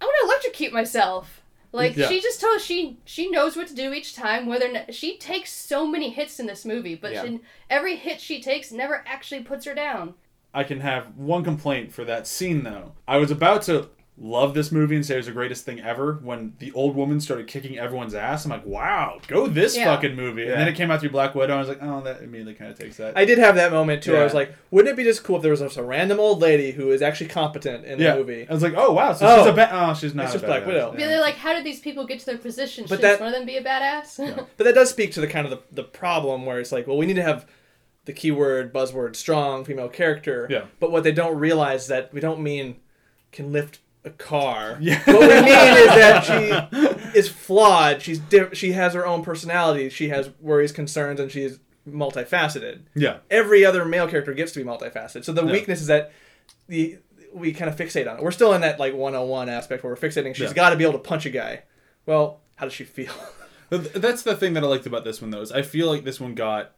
i'm gonna electrocute myself like Yeah. she just told she she knows what to do each time whether or not, she takes so many hits in this movie but Yeah. she, every hit she takes never actually puts her down I can have one complaint for that scene though. I was about to love this movie and say it was the greatest thing ever when the old woman started kicking everyone's ass. I'm like, wow, go this Yeah. fucking movie. And then it came out through Black Widow. And I was like, oh, that immediately kind of takes that. I did have that moment too. I was like, wouldn't it be just cool if there was just a random old lady who is actually competent in yeah. the movie? I was like, oh wow, so Oh. she's a ba- oh, she's not. It's a just Black badass. Widow. Be they're like how did these people get to their position But should that- one of them be a badass Yeah. But that does speak to the kind of the, the problem where it's like, well, we need to have the keyword buzzword strong female character. Yeah. But what they don't realize that we don't mean can lift a car. Yeah. What we mean is that she is flawed. She's diff- she has her own personality. She has worries, concerns, and she's multifaceted. Yeah. Every other male character gets to be multifaceted. So the Yeah. weakness is that the we kind of fixate on it. We're still in that like 101 aspect where we're fixating. She's Yeah. got to be able to punch a guy. Well, how does she feel? That's the thing that I liked about this one, though, is I feel like this one got.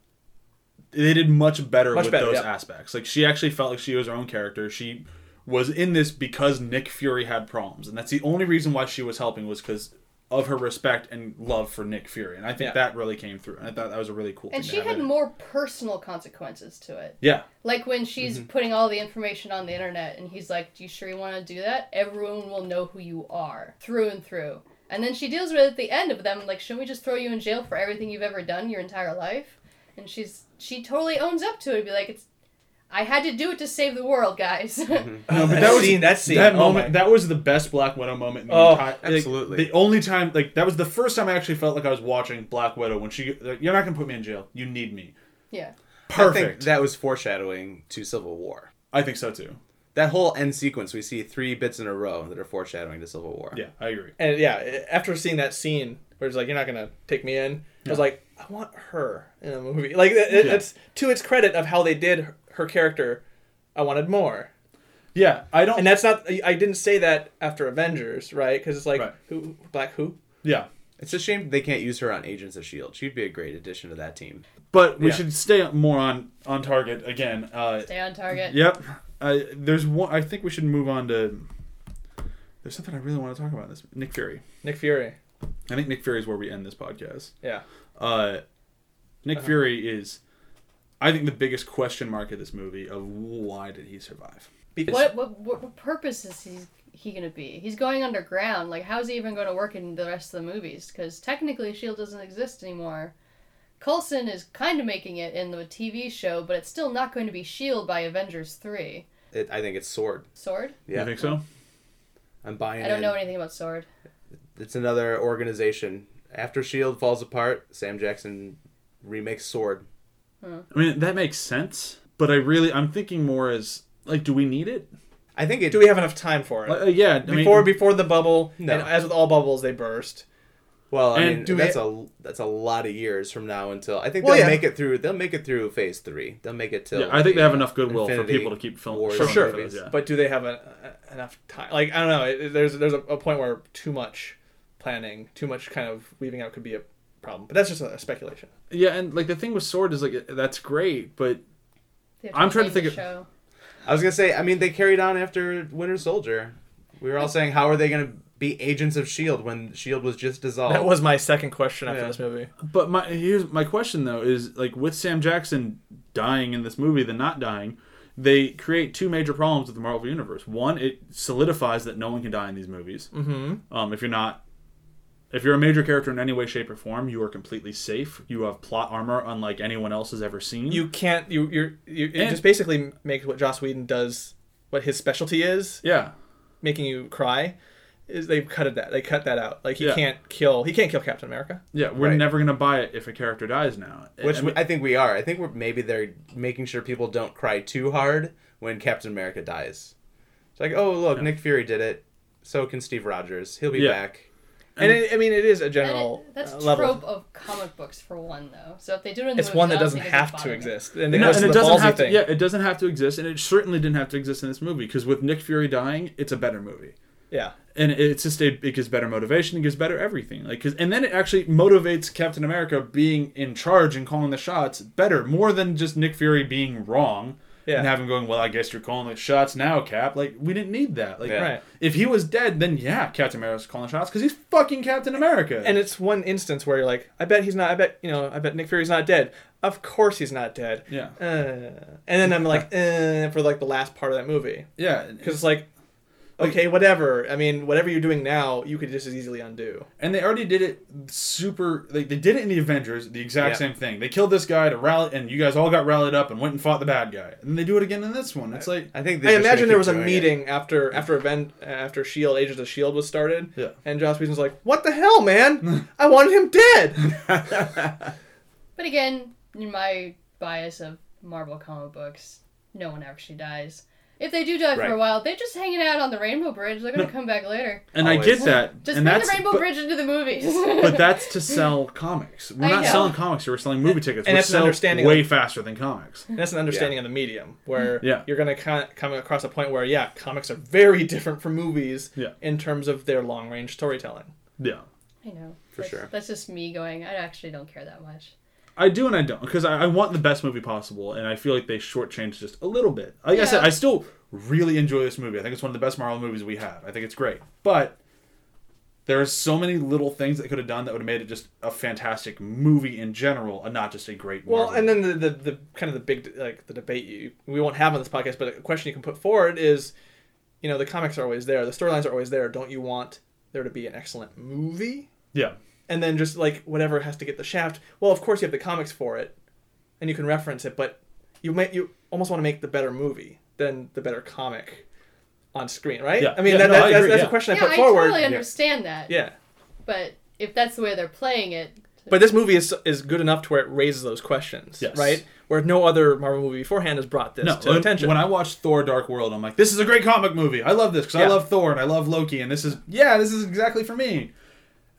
They did much better Much with better, those yeah. aspects. Like, she actually felt like she was her own character. She was in this because Nick Fury had problems. And that's the only reason why she was helping was because of her respect and love for Nick Fury. And I think Yeah. that really came through. And I thought that was a really cool and thing she to have had in more personal consequences to it Yeah. Like when she's Mm-hmm. putting all the information on the internet and he's like, Do you sure you want to do that? Everyone will know who you are through and through. And then she deals with it at the end of them, like, shouldn't we just throw you in jail for everything you've ever done your entire life? And she's she totally owns up to it, be like, It's I had to do it to save the world, guys. No, but mm-hmm. That that was scene- that scene, That oh moment. my- That was the best Black Widow moment. In the Oh, entire, like, absolutely. the only time, like that was the first time I actually felt like I was watching Black Widow when she. Like, You're not gonna put me in jail. You need me. yeah. I think Perfect. that was foreshadowing to Civil War. I think so too. That whole end sequence, we see three bits in a row that are foreshadowing to Civil War. Yeah, I agree. And yeah, after seeing that scene where it's like, you're not gonna take me in, I was like, I want her in a movie. Like it, it- Yeah. it's to its credit of how they did her, her character. I wanted more, Yeah, I don't. and that's not. I- I didn't say that after Avengers, right? Because it's like Right. who Black who. yeah, It's a shame they can't use her on Agents of Shield. She'd be a great addition to that team. But we Yeah. should stay more on on target again. Uh, Stay on target. Yep. Uh, there's one. I think we should move on to. There's something I really want to talk about. This Nick Fury. Nick Fury. I think Nick Fury is where we end this podcast. Yeah. Uh, Nick Uh-huh. Fury is, I think, the biggest question mark of this movie of why did he survive? Because What, what what what purpose is he he gonna be? He's going underground. Like, how's he even going to work in the rest of the movies? Because technically, Shield doesn't exist anymore. Coulson is kind of making it in the TV show, but it's still not going to be Shield by Avengers three. It, I think it's Sword. Sword? Yeah, You think so? I'm buying I don't in. know anything about Sword. It's another organization. After Shield falls apart, Sam Jackson remakes Sword. I mean, that makes sense. But I really, I'm thinking more as like, do we need it? I think it. do we have enough time for it? Uh, yeah. I before mean, before the bubble, No. and as with all bubbles, they burst. well, I and mean, do we- that's a that's a lot of years from now until I think Well, they'll yeah. make it through. They'll make it through Phase Three. They'll make it till. yeah, I think they have uh, enough goodwill for people to keep filming. Wars For sure. movies, yeah. But do they have a, a- enough time? Like I don't know. It, there's there's a, a point where too much planning, too much kind of leaving out could be a problem. But that's just a, a speculation. yeah, and like the thing with Sword is like that's great, but I'm trying to think of- show. I was gonna say. I mean, they carried on after Winter Soldier. We were all saying, how are they gonna be agents of Shield when Shield was just dissolved? That was my second question after Yeah. this movie. But my here's my question though is like with Sam Jackson dying in this movie, than not dying, they create two major problems with the Marvel universe. One, it solidifies that no one can die in these movies. Mm-hmm. Um, if you're not, if you're a major character in any way, shape, or form, you are completely safe. You have plot armor unlike anyone else has ever seen. You can't. You you're you. It And- just basically makes what Joss Whedon does, what his specialty is, yeah, making you cry. Is they cut it that they cut that out. Like he Yeah. can't kill. He can't kill Captain America. yeah. We're Right. never gonna buy it if a character dies now. Which I mean- I think we are. I think we're maybe they're making sure people don't cry too hard when Captain America dies. It's like, oh look, Nick Fury did it. So can Steve Rogers. He'll be Yeah. back. And it, I mean, it is a general it- that's uh, level. trope of comic books for one, though. So if they do it in the It's movie, one that doesn't have to exist, and it No, and it the doesn't ballsy have to. thing. Yeah, it doesn't have to exist, and it certainly didn't have to exist in this movie because with Nick Fury dying, it's a better movie. yeah. and it's just a it gives better motivation it gives better everything like 'cause- and then it actually motivates captain america being in charge and calling the shots better more than just nick fury being wrong Yeah. and having him going well i guess you're calling the shots now cap like we didn't need that like Yeah. Right. if he was dead then yeah captain america's calling the shots because he's fucking captain america And it's one instance where you're like, I bet he's not. I bet you know. I bet Nick Fury's not dead. Of course he's not dead. yeah Uh, and then I'm like, uh, for like the last part of that movie, yeah because it's like, okay, whatever. I mean, whatever you're doing now, you could just as easily undo. and they already did it super like they did it in the avengers the exact Yeah. same thing they killed this guy to rally and you guys all got rallied up and went and fought the bad guy and they do it again in this one it's like I think. I they're just imagine gonna there keep was a doing it. meeting after after event after Shield Agents of Shield was started. Yeah. And Joss Whedon's like, "What the hell, man? I wanted him dead." But again, in my bias of Marvel comic books, no one actually dies. If they do die for a while, they're just hanging out on the Rainbow Bridge. They're gonna come back later. And I get that. Just and bring that's, the Rainbow but, Bridge into the movies. but that's to sell comics. We're I not know. selling comics. We're selling movie tickets. And which that's an understanding way of- faster than comics. That's an understanding of the medium where Yeah. you're going to come across a point where yeah, comics are very different from movies Yeah. in terms of their long range storytelling. Yeah. I know. For That's- sure. That's just me going. I actually don't care that much. I do and I don't because I, I want the best movie possible, and I feel like they shortchanged just a little bit. Like I said, I still really enjoy this movie. I think it's one of the best Marvel movies we have. I think it's great, but there are so many little things that could have done that would have made it just a fantastic movie in general, and not just a great. Well, and then the, the, the kind of the big like the debate you we won't have on this podcast, but a question you can put forward is, you know, the comics are always there, the storylines are always there. Don't you want there to be an excellent movie? yeah, And then just like whatever has to get the shaft. Well, of course you have the comics for it, and you can reference it, but you may you almost want to make the better movie than the better comic on screen, right? Yeah. I mean, Yeah, that, no, that- I that's, that's yeah. a question I yeah, put I forward. I totally understand that. yeah. But if that's the way they're playing it, But this movie is is good enough to where it raises those questions, Yes. right? Where no other Marvel movie beforehand has brought this no. to When, attention. when I watched Thor: Dark World, I'm like, this is a great comic movie. I love this because I love Thor and I love Loki, and this is yeah, this is exactly for me.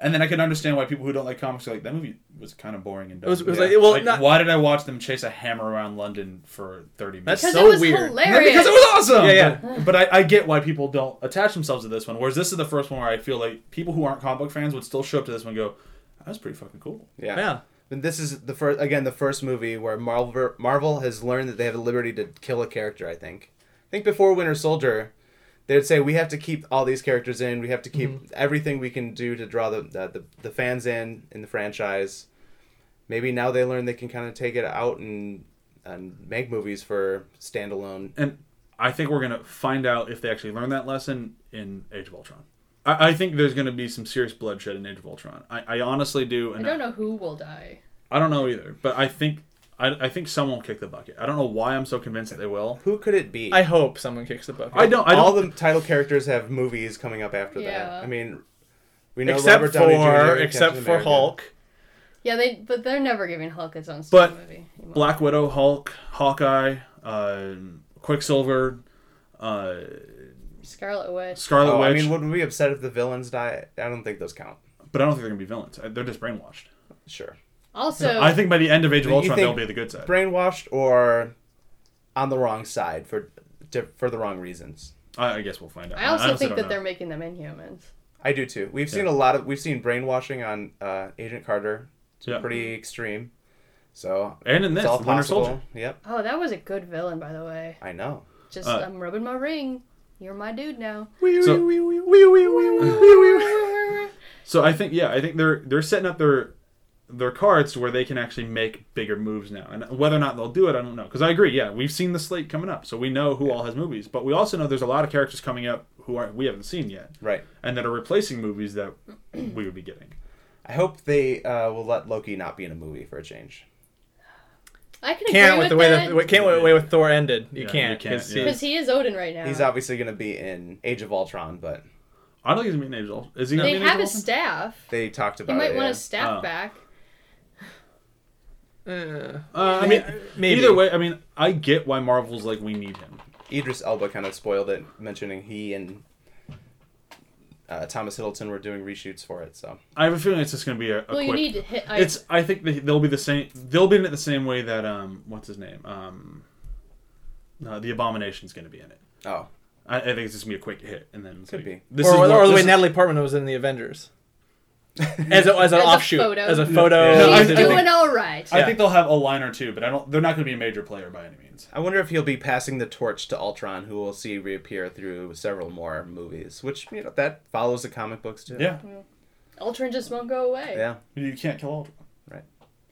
And then I can understand why people who don't like comics are like that movie was kind of boring and dumb. It was- it was Yeah. like- well, not- why did I watch them chase a hammer around London for thirty minutes? That's because so it was weird. No, hilarious. because it was awesome. Yeah, yeah. But, but I, I get why people don't attach themselves to this one. Whereas this is the first one where I feel like people who aren't comic book fans would still show up to this one and go, "That was pretty fucking cool." Yeah. yeah. And this is the first again the first movie where Marvel Marvel has learned that they have the liberty to kill a character. I think. I think before Winter Soldier, they'd say we have to keep all these characters in. We have to keep mm-hmm. everything we can do to draw the, the the the fans in in the franchise. Maybe now they learn they can kind of take it out and and make movies for standalone. and I think we're gonna find out if they actually learn that lesson in Age of Ultron. I, I think there's gonna be some serious bloodshed in Age of Ultron. I, I honestly do, I don't know who will die. I don't know either. But I think I, I think someone will kick the bucket. I don't know why I'm so convinced that they will. Who could it be? I hope someone kicks the bucket. I don't. I all don't. the title characters have movies coming up after Yeah. that. I mean, we know except Robert Downey for Jr. except Captain for America. Hulk. Yeah, they but they're never giving Hulk its own But Star movie. Black Widow, Hulk, Hawkeye, uh, Quicksilver, uh, Scarlet Witch. Scarlet Oh, I Witch. mean, would we be upset if the villains die? I don't think those count. but I don't think they're gonna be villains. They're just brainwashed. Sure. Also, I think by the end of Age of Ultron, they'll be the good side. Brainwashed or on the wrong side for di- for the wrong reasons. I, I guess we'll find out. I also honestly think that know. they're making them Inhumans. I do too. We've seen a lot of we've seen brainwashing on uh, Agent Carter. It's Yeah. pretty extreme. So and in this, all Winter possible. Soldier. Yep, Oh, that was a good villain, by the way. I know. Just Uh, I'm rubbing my ring. You're my dude now. So- So I think yeah, I think they're they're setting up their their cards to where they can actually make bigger moves now. And whether or not they'll do it, I don't know. Because I agree, yeah, we've seen the slate coming up, so we know who all has movies. But we also know there's a lot of characters coming up who are we haven't seen yet, Right. and that are replacing movies that we would be getting. I hope they uh, will let Loki not be in a movie for a change. I can Can't agree with with the way that that can't with the way with Thor ended. You Yeah, can't. you can't, 'cause yeah. because he is Odin right now. He's obviously going to be in Age of Ultron, but I don't think he's gonna be in Age of Is he gonna they be in have Age of his staff. they talked about He might it. want yeah. his staff Oh. back. Uh, I mean, maybe. either way, I mean, I get why Marvel's like we need him. Idris Elba kind of spoiled it, mentioning he and uh, Thomas Hiddleston were doing reshoots for it. So I have a feeling it's just gonna be a, a Well, quick. you need to hit. I, It's. I think they, they'll be the same. They'll be in it the same way that um, what's his name? Um, uh, the Abomination's going to be in it. oh, I, I think it's just gonna be a quick hit, and then it's Could like, be. This or, is or what- the this way is- Natalie Portman was in the Avengers. As, a, as an As a offshoot, photo. as a photo. Yeah, I he's think- doing all right. I think they'll have a line or two, but I don't. They're not going to be a major player by any means. I wonder if he'll be passing the torch to Ultron, who we'll see reappear through several more movies, which you know that follows the comic books too. Yeah, Ultron just won't go away. yeah. you can't kill Ultron. Right.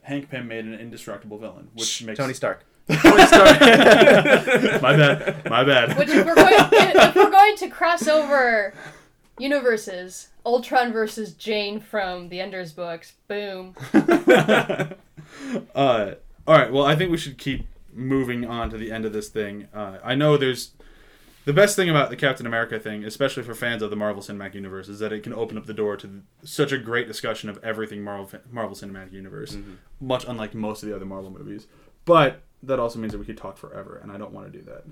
Hank Pym made an indestructible villain, which makes Tony Stark. Tony Stark. my bad. My bad. Which if we're going if we're going to cross over universes, Ultron versus Jane from the Ender's books. Boom. uh, all right. Well, I think we should keep moving on to the end of this thing. Uh, I know there's the best thing about the Captain America thing, especially for fans of the Marvel Cinematic Universe, is that it can open up the door to such a great discussion of everything Marvel Marvel Cinematic Universe, much unlike most of the other Marvel movies. But that also means that we could talk forever, and I don't want to do that.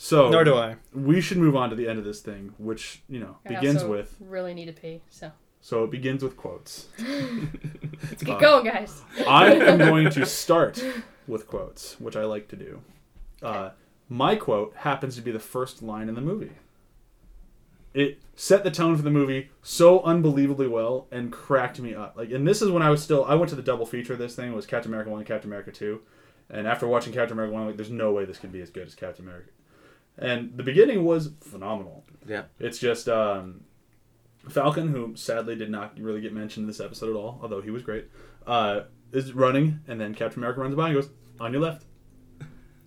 So Nor do I. we should move on to the end of this thing, which you know I begins also with. really need to pee. So So it begins with quotes. let's get Uh, going, guys. I am going to start with quotes, which I like to do. Uh, my quote happens to be the first line in the movie. It set the tone for the movie so unbelievably well and cracked me up. Like, and this is when I was still. I went to the double feature. of This thing it was Captain America One, and Captain America Two, and after watching Captain America One, I'm like, there's no way this can be as good as Captain America. And the beginning was phenomenal. Yeah. It's just um, Falcon, who sadly did not really get mentioned in this episode at all, although he was great, uh, is running, and then Captain America runs by and goes, on your left.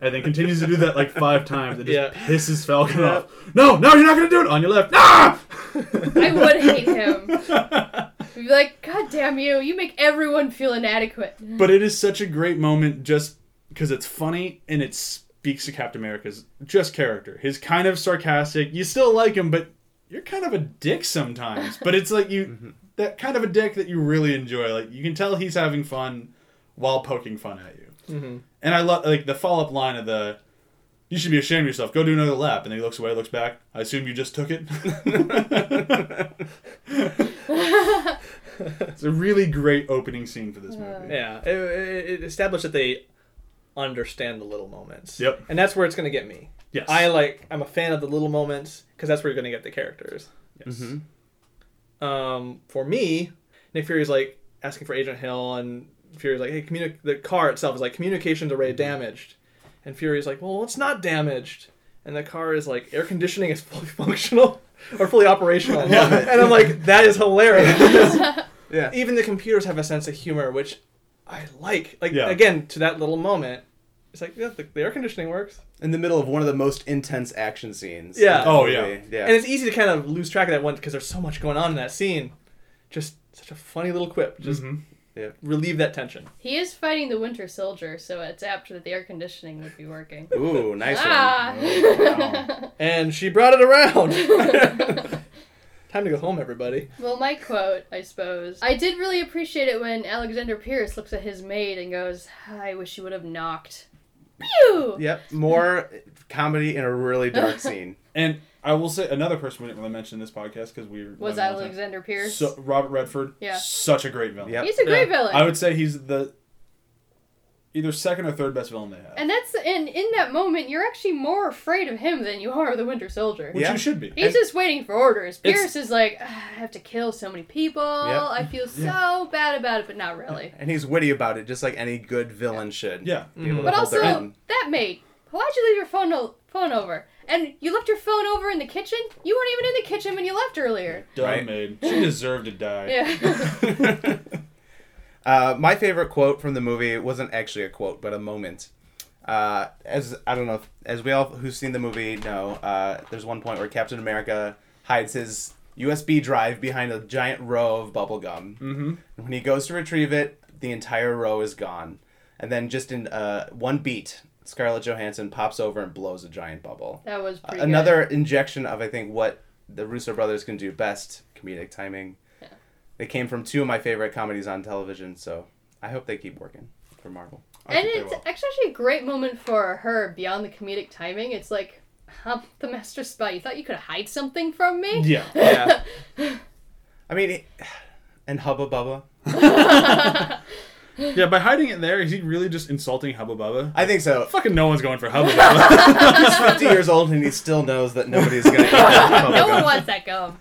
And then continues to do that like five times. and just Yeah. pisses Falcon off. No, no, you're not going to do it. On your left. Ah! I would hate him. I'd be like, God damn you! You make everyone feel inadequate. But it is such a great moment just because it's funny and it speaks to Captain America's just character. His kind of sarcastic. You still like him, but you're kind of a dick sometimes. But it's like you that kind of a dick that you really enjoy. Like you can tell he's having fun while poking fun at you. Mm-hmm. And I love like the follow up line of the. You should be ashamed of yourself. Go do another lap. And then he looks away, looks back. I assume you just took it. it's a really great opening scene for this movie. Yeah, it, it it established that they understand the little moments. Yep. And that's where it's going to get me. Yes. I like. I'm a fan of the little moments because that's where you're going to get the characters. Yes. Mm-hmm. Um, for me, Nick Fury's like asking for Agent Hill and Fury's like, "Hey, communi- the car itself is like communications array damaged," and Fury's like, "Well, it's not damaged," and the car is like, "Air conditioning is fully functional or fully operational," and I'm like, "That is hilarious." Yeah. even the computers have a sense of humor, which I like. Like Yeah. again, to that little moment, it's like, yeah, the, the air conditioning works, In the middle of one of the most intense action scenes. Yeah. the Oh, movie. yeah. Yeah. and it's easy to kind of lose track of that one because there's so much going on in that scene. Just such a funny little quip, just Mhm. relieve that tension. He is fighting the Winter Soldier, so it's apt that the air conditioning would be working. Ooh, nice one. ah! Oh, And she brought it around. Time to go home, everybody. well, my quote, I suppose. I did really appreciate it when Alexander Pierce looks at his maid and goes, I wish you would have knocked. Pew! Yep. More comedy in a really dark scene. And I will say another person we didn't really mention in this podcast because we Was went on time. Alexander Pierce? So, Robert Redford. Yeah. Such a great villain. Yep. He's a great Yeah. villain. I would say he's the either second or third best villain they have. and that's and in that moment, you're actually more afraid of him than you are of the Winter Soldier. Which Yeah. you should be. He's And- just waiting for orders. Pierce is like, "Ah, I have to kill so many people. I feel so bad about it, but not really. And he's witty about it, just like any good villain should. Yeah. Be able to But also, that maid, why'd you leave your phone o- phone over? And you left your phone over in the kitchen? You weren't even in the kitchen when you left earlier. Dumb Right. maid. She deserved to die. Yeah. Uh, my favorite quote from the movie wasn't actually a quote, but a moment. Uh, as I don't know, if, as we all who've seen the movie know, uh, there's one point where Captain America hides his USB drive behind a giant row of bubble gum. Mm-hmm. And when he goes to retrieve it, the entire row is gone. And then just in uh, one beat, Scarlett Johansson pops over and blows a giant bubble. that was pretty Another injection of I think what the Russo brothers can do best: comedic timing. Yeah. They came from two of my favorite comedies on television, so I hope they keep working for Marvel. I and it's actually a great moment for her beyond the comedic timing. It's like, I'm the master spy. You thought you could hide something from me? Yeah. Yeah. I mean, it, and Hubba Bubba. Yeah, by hiding it there, is he really just insulting Hubba Bubba? I think so. Fucking no one's going for Hubba Bubba. He's 50 years old and he still knows that nobody's gonna eat that no one wants that gum.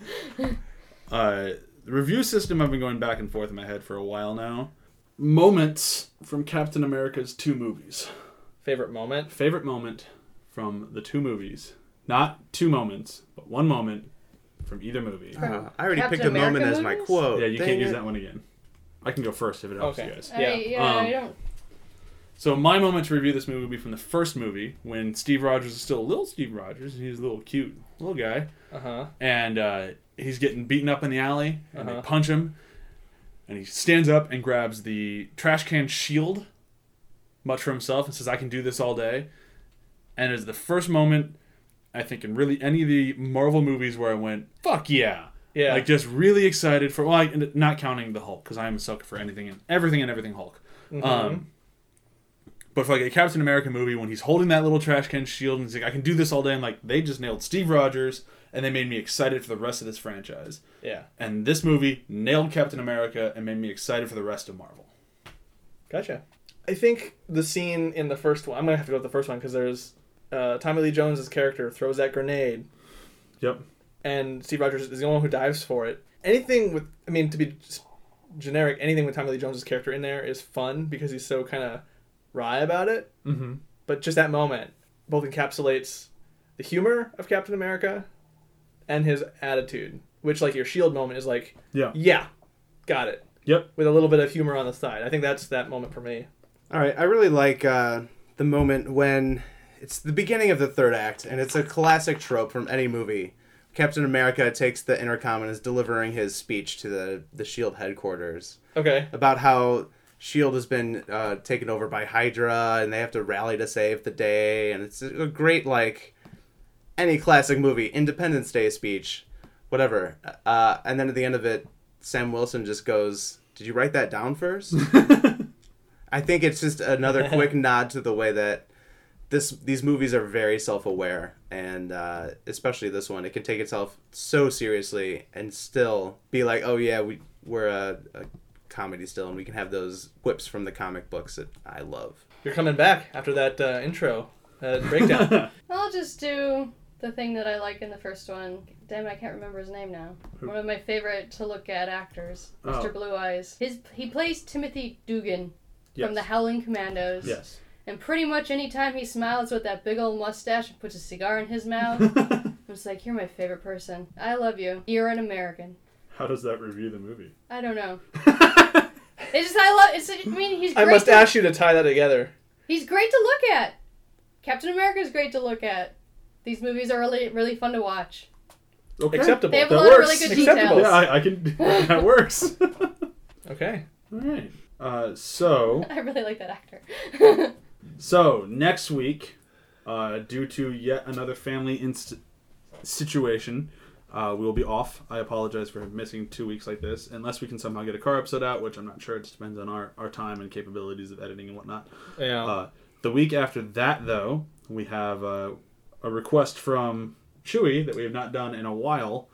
uh, the review system I've been going back and forth in my head for a while now. Moments from Captain America's two movies. Favorite moment? Favorite moment from the two movies. Not two moments, but one moment from either movie. Uh, I already Captain picked a moment America as my movies? quote. Yeah, you Dang can't use that one again. I can go first if it helps Okay. you guys. I, Yeah. yeah, Um, I don't. So my moment to review this movie would be from the first movie when Steve Rogers is still a little Steve Rogers. And he's a little cute little guy, Uh huh. and uh, he's getting beaten up in the alley, and Uh-huh. they punch him, and he stands up and grabs the trash can shield, much for himself, and says, "I can do this all day." And it's the first moment, I think, in really any of the Marvel movies where I went, "Fuck yeah!" Yeah. Like just really excited for well, not counting the Hulk because I am a sucker for anything and everything and everything Hulk. Mhm. Um, but for like a Captain America movie, when he's holding that little trash can shield and he's like, "I can do this all day," and like they just nailed Steve Rogers, and they made me excited for the rest of this franchise. yeah. And this movie nailed Captain America and made me excited for the rest of Marvel. Gotcha. I think the scene in the first one. I'm gonna have to go with the first one because there's uh, Tommy Lee Jones's character throws that grenade, Yep. and Steve Rogers is the only one who dives for it. Anything with, I mean, to be generic, anything with Tommy Lee Jones's character in there is fun because he's so kind of wry about it. Mm-hmm. But just that moment both encapsulates the humor of Captain America and his attitude, which like your shield moment is like, Yeah. yeah, got it, Yep. with a little bit of humor on the side. I think that's that moment for me. All right, I really like uh, the moment when it's the beginning of the third act, and it's a classic trope from any movie. Captain America takes the intercom and is delivering his speech to the the Shield headquarters Okay. about how Shield has been uh, taken over by Hydra, and they have to rally to save the day, and it's a great like any classic movie Independence Day speech, whatever. Uh, and then at the end of it, Sam Wilson just goes, "Did you write that down first? I think it's just another quick nod to the way that this these movies are very self aware, and uh, especially this one, it can take itself so seriously and still be like, oh yeah, we we're a, a comedy still, and we can have those whips from the comic books that I love. You're coming back after that uh, intro uh, breakdown. I'll just do the thing that I like in the first one. Damn it, I can't remember his name now. Who? One of my favorite to look at actors, Oh. Mr. Blue Eyes. His he plays Timothy Dugan Yes. from the Howling Commandos. Yes. And pretty much anytime he smiles with that big old mustache and puts a cigar in his mouth, I'm just like, you're my favorite person. I love you. You're an American. How does that review the movie? I don't know. It's just I love. It's. I mean, he's. I Great must to, ask you to tie that together. He's great to look at. Captain America is great to look at. These movies are really, really fun to watch. Okay. Acceptable. They have a That lot works. of really good Acceptable. details. Yeah, I, I can. that works. Okay. All right. Uh, so I really like that actor. so next week, uh, due to yet another family inst- situation, uh, we will be off. I apologize for missing two weeks like this, unless we can somehow get a car episode out, which I'm not sure. It just depends on our, our time and capabilities of editing and whatnot. Yeah. Uh, the week after that, though, we have uh, a request from Chewy that we have not done in a while.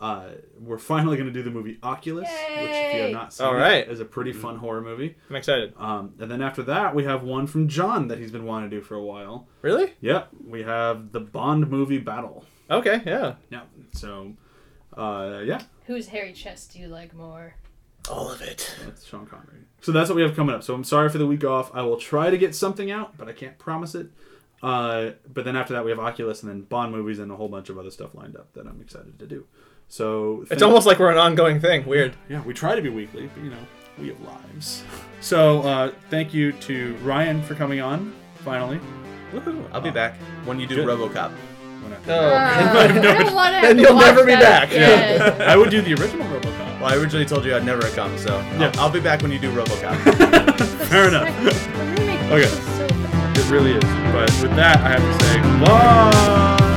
Uh, we're finally going to do the movie Oculus, which if you have not seen, All right. is a pretty fun horror movie. I'm excited. Um, and then after that, we have one from John that he's been wanting to do for a while. Really? Yep, we have the Bond movie Battle. Okay. Yeah. Yeah, so uh, yeah, Whose hairy chest do you like more? All of it. that's Sean Connery. So that's what we have coming up. So I'm sorry for the week off. I will try to get something out, but I can't promise it. Uh, but then after that, we have Oculus and then Bond movies and a whole bunch of other stuff lined up that I'm excited to do. So It's almost like we're an ongoing thing. Weird. Yeah, we try to be weekly, but you know, we have lives. So uh, thank you to Ryan for coming on. Finally, Woohoo! I'll be back when you do Good. RoboCop. When I- Oh. Uh, I don't want to. Then you'll never be back. Yeah. I would do the original RoboCop. Well, I originally told you I'd never come, so Yeah. I'll, I'll be back when you do RoboCop. Fair enough. The remake Okay. It really is. But with that, I have to say bye.